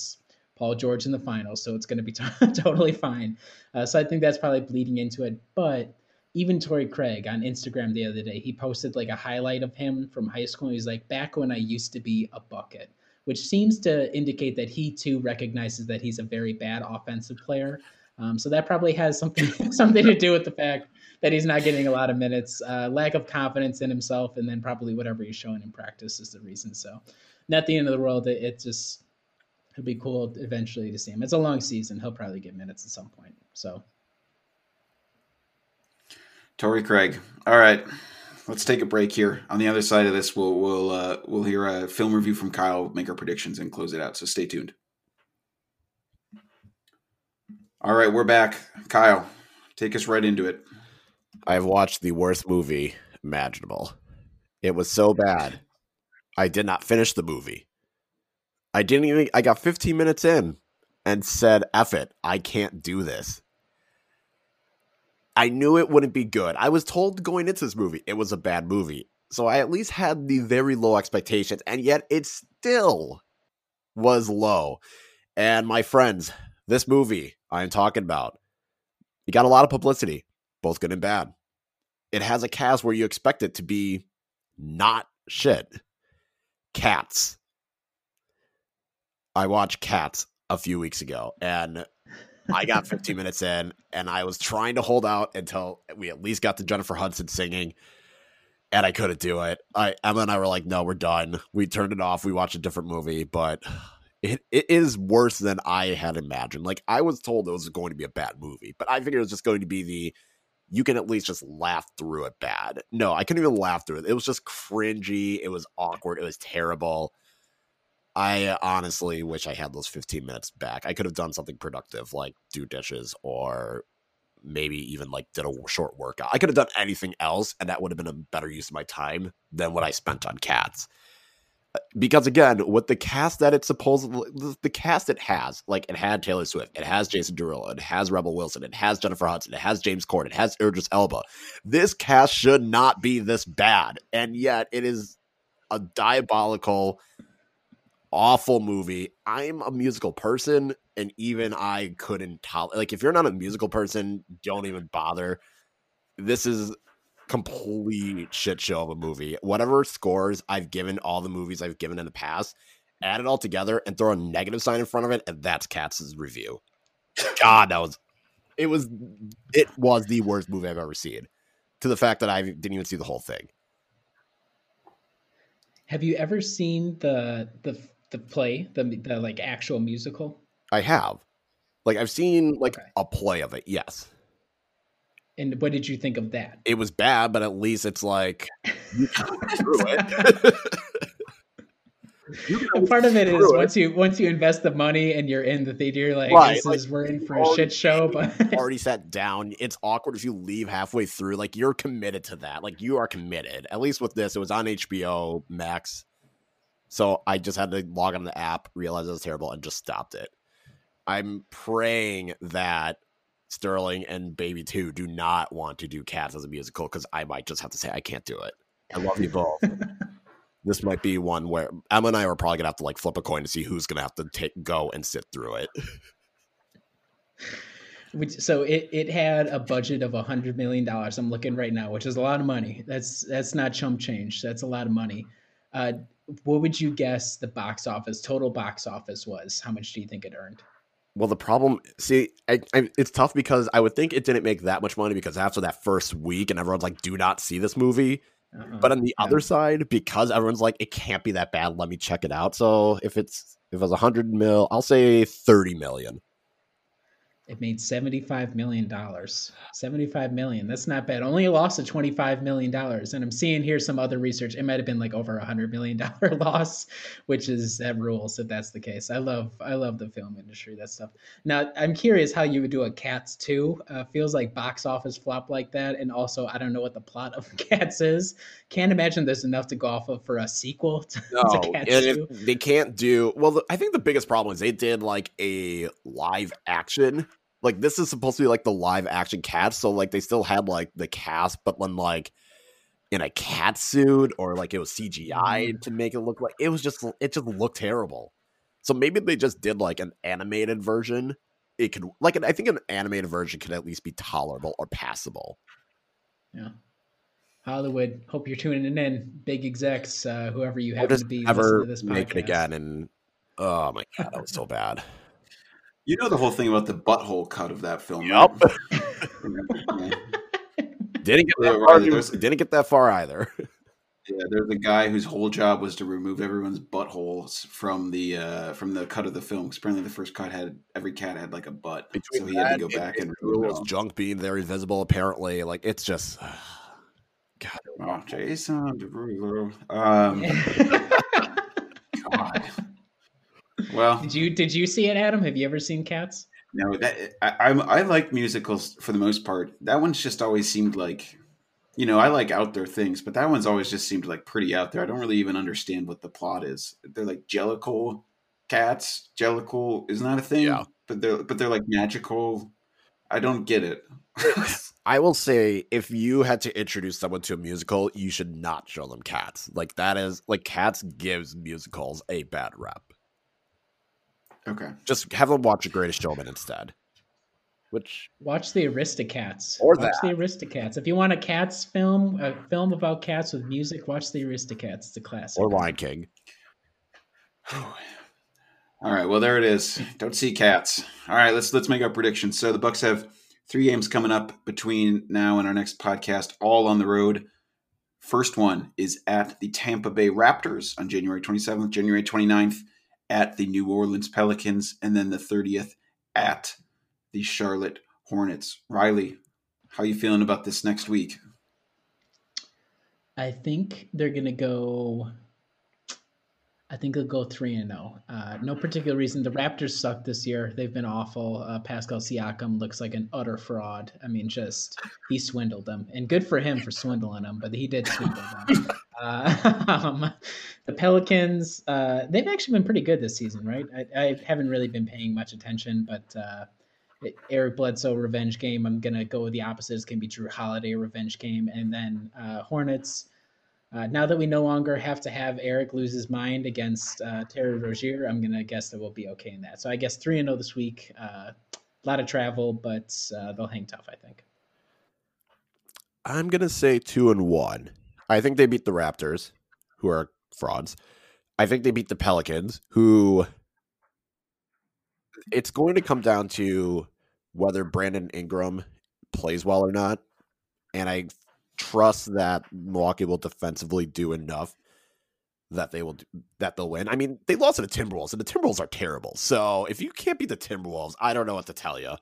Paul George in the finals, so it's going *laughs* to be t- totally fine. Uh, so I think that's probably bleeding into it. But even Torrey Craig on Instagram the other day, he posted like a highlight of him from high school. He's like, back when I used to be a bucket, which seems to indicate that he too recognizes that he's a very bad offensive player. Um, so that probably has something *laughs* something to do with the fact that he's not getting a lot of minutes, uh, lack of confidence in himself, and then probably whatever he's showing in practice is the reason. So, not the end of the world. It, it just it'll be cool eventually to see him. It's a long season. He'll probably get minutes at some point. So, Torrey Craig. All right, let's take a break here. On the other side of this, we'll we'll uh, we'll hear a film review from Kyle, make our predictions, and close it out. So stay tuned. All right, we're back. Kyle, take us right into it. I've watched the worst movie imaginable. It was so bad. I did not finish the movie. I didn't even I got 15 minutes in and said, F it, I can't do this. I knew it wouldn't be good. I was told going into this movie it was a bad movie. So I at least had the very low expectations, and yet it still was low. And my friends, this movie I'm talking about, it got a lot of publicity, both good and bad. It has a cast where you expect it to be not shit. Cats. I watched Cats a few weeks ago and I got *laughs* 15 minutes in and I was trying to hold out until we at least got to Jennifer Hudson singing and I couldn't do it. I Emma and I were like, no, we're done. We turned it off. We watched a different movie, but it, it is worse than I had imagined. Like I was told it was going to be a bad movie, but I figured it was just going to be the you can at least just laugh through it bad. No, I couldn't even laugh through it. It was just cringy. It was awkward. It was terrible. I honestly wish I had those 15 minutes back. I could have done something productive like do dishes or maybe even like did a short workout. I could have done anything else and that would have been a better use of my time than what I spent on cats because again, with the cast that it's supposedly the cast it has, like it had Taylor Swift, it has Jason Derulo, it has Rebel Wilson, it has Jennifer Hudson, it has James Corden, it has Idris Elba. This cast should not be this bad, and yet it is a diabolical, awful movie. I'm a musical person, and even I couldn't tolerate. Like, if you're not a musical person, don't even bother. This is complete shit show of a movie. Whatever scores I've given all the movies I've given in the past, add it all together and throw a negative sign in front of it, and that's Cats's review. God, that was it was it was the worst movie I've ever seen. To the fact that I didn't even see the whole thing. Have you ever seen the the the play, the the like actual musical? I have. Like I've seen like Okay. a play of it, yes. And what did you think of that? It was bad, but at least it's like *laughs* you *laughs* through it. *laughs* You can And part of it is it. once you once you invest the money and you're in the theater, you're like Right, this like, is we're in for a shit show. But already sat down. It's awkward if you leave halfway through. Like you're committed to that. Like you are committed. At least with this, it was on HBO Max. So I just had to log on the app, realize it was terrible, and just stopped it. I'm praying that Sterling and Baby Two do not want to do Cats as a musical because I might just have to say I can't do it. I love you both. *laughs* this might be one where Emma and I are probably gonna have to like flip a coin to see who's gonna have to take go and sit through it. *laughs* Which, so it, it had a budget of a hundred million dollars. I'm looking right now, which is a lot of money. That's that's not chump change. That's a lot of money. Uh, what would you guess the box office total box office was? How much do you think it earned? Well, the problem, see, I, I, it's tough because I would think it didn't make that much money because after that first week, and everyone's like, "Do not see this movie." Uh-uh. But on the Yeah. other side, because everyone's like, "It can't be that bad," let me check it out. So if it's if it was a hundred mil, I'll say thirty million. It made seventy-five million dollars. Seventy-five million. That's not bad. Only a loss of twenty-five million dollars. And I'm seeing here some other research. It might have been like over a hundred million dollar *laughs* loss, which is that rules if that's the case. I love I love the film industry. That stuff. Now I'm curious how you would do a Cats two. Uh, feels like box office flop like that, and also I don't know what the plot of *laughs* Cats is. Can't imagine there's enough to go off of for a sequel to, No, to and Cats if two. they can't do well. The, I think the biggest problem is they did like a live action. Like this is supposed to be like the live action cats, so like they still had like the cast, but then like in a cat suit or like it was CGI to make it look like it was just it just looked terrible. So maybe they just did like an animated version. It could like I think an animated version could at least be tolerable or passable. Yeah. Hollywood, hope you're tuning in. Big execs, uh, whoever you happen to be, Ever listening to this make it again. And oh my god, that was so *laughs* bad. You know the whole thing about the butthole cut of that film. Yep. right? *laughs* Didn't get that far. Didn't get that far either. Yeah, there's a guy whose whole job was to remove everyone's buttholes from the uh, from the cut of the film. 'Cause apparently, the first cut had every cat had like a butt, Between so he had to go back and remove it junk being very visible. Apparently, like it's just God. Oh, Jason Derulo. Um, *laughs* God. Well, Did you did you see it, Adam? Have you ever seen Cats? no, that I, I'm I like musicals for the most part. That one's just always seemed like, you know, I like out there things, but that one's always just seemed like pretty out there. I don't really even understand what the plot is. They're like Jellicle cats. Jellicle isn't that a thing? Yeah. But they're but they're like magical. I don't get it. *laughs* I will say, if you had to introduce someone to a musical, you should not show them Cats. Like that is like Cats gives musicals a bad rep. okay. Just have them watch The Greatest Showman instead. Which Watch the Aristocats. Or watch the Aristocats. If you want a Cats film, a film about cats with music, watch the Aristocats. It's a classic. or Lion King. *sighs* All right, well there it is. Don't see cats. All right, let's let's make our predictions. So the Bucks have three games coming up between now and our next podcast, all on the road. First one is at the Tampa Bay Raptors on January 27th, January 29th at the New Orleans Pelicans, and then the 30th at the Charlotte Hornets. Riley, how are you feeling about this next week? I think they're gonna go. I think they'll go three and zero. Uh, no particular reason. The Raptors suck this year. They've been awful. Uh, Pascal Siakam looks like an utter fraud. I mean, just he swindled them, and good for him for swindling them. But he did swindle them. *laughs* Um, *laughs* the Pelicans, uh, they've actually been pretty good this season, right? I, I haven't really been paying much attention, but uh, Eric Bledsoe revenge game. I'm gonna go with the opposite. It's gonna be Jrue Holiday revenge game, and then uh, Hornets. uh, now that we no longer have to have Eric lose his mind against uh, Terry Rozier, I'm gonna guess that we'll be okay in that. So I guess three and zero this week. A lot of travel, but they'll hang tough. I think. I'm gonna say two and one. I think they beat the Raptors, who are frauds. I think they beat the Pelicans, who it's going to come down to whether Brandon Ingram plays well or not. And I trust that Milwaukee will defensively do enough that they will that they'll win. I mean, they lost to the Timberwolves, and the Timberwolves are terrible. So if you can't beat the Timberwolves, I don't know what to tell you.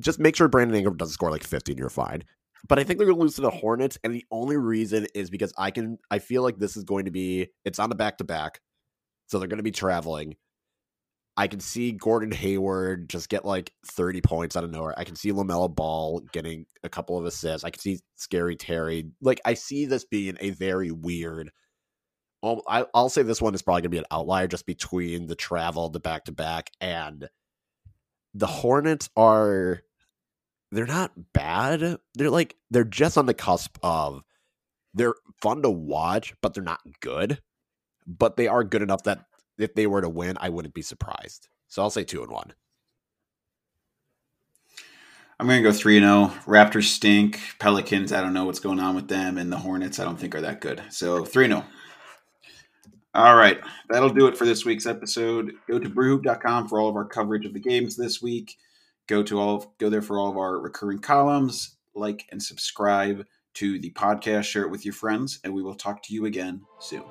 Just make sure Brandon Ingram doesn't score like 50 and you're fine. But I think they're going to lose to the Hornets, and the only reason is because I can. I feel like this is going to be. It's on the back to back, so they're going to be traveling. I can see Gordon Hayward just get like 30 points out of nowhere. I can see LaMelo Ball getting a couple of assists. I can see Scary Terry. Like, I see this being a very weird. Well, I, I'll say this one is probably going to be an outlier just between the travel, the back to back, and the Hornets are. They're not bad. They're like, they're just on the cusp of. They're fun to watch, but they're not good. But they are good enough that if they were to win, I wouldn't be surprised. So I'll say two and one. I'm going to go 3 and 0. Raptors stink. Pelicans, I don't know what's going on with them. And the Hornets, I don't think are that good. So 3 0. All right. That'll do it for this week's episode. Go to brewhoop.com for all of our coverage of the games this week. Go to all of, go there for all of our recurring columns. Like and subscribe to the podcast. Share it with your friends, and we will talk to you again soon.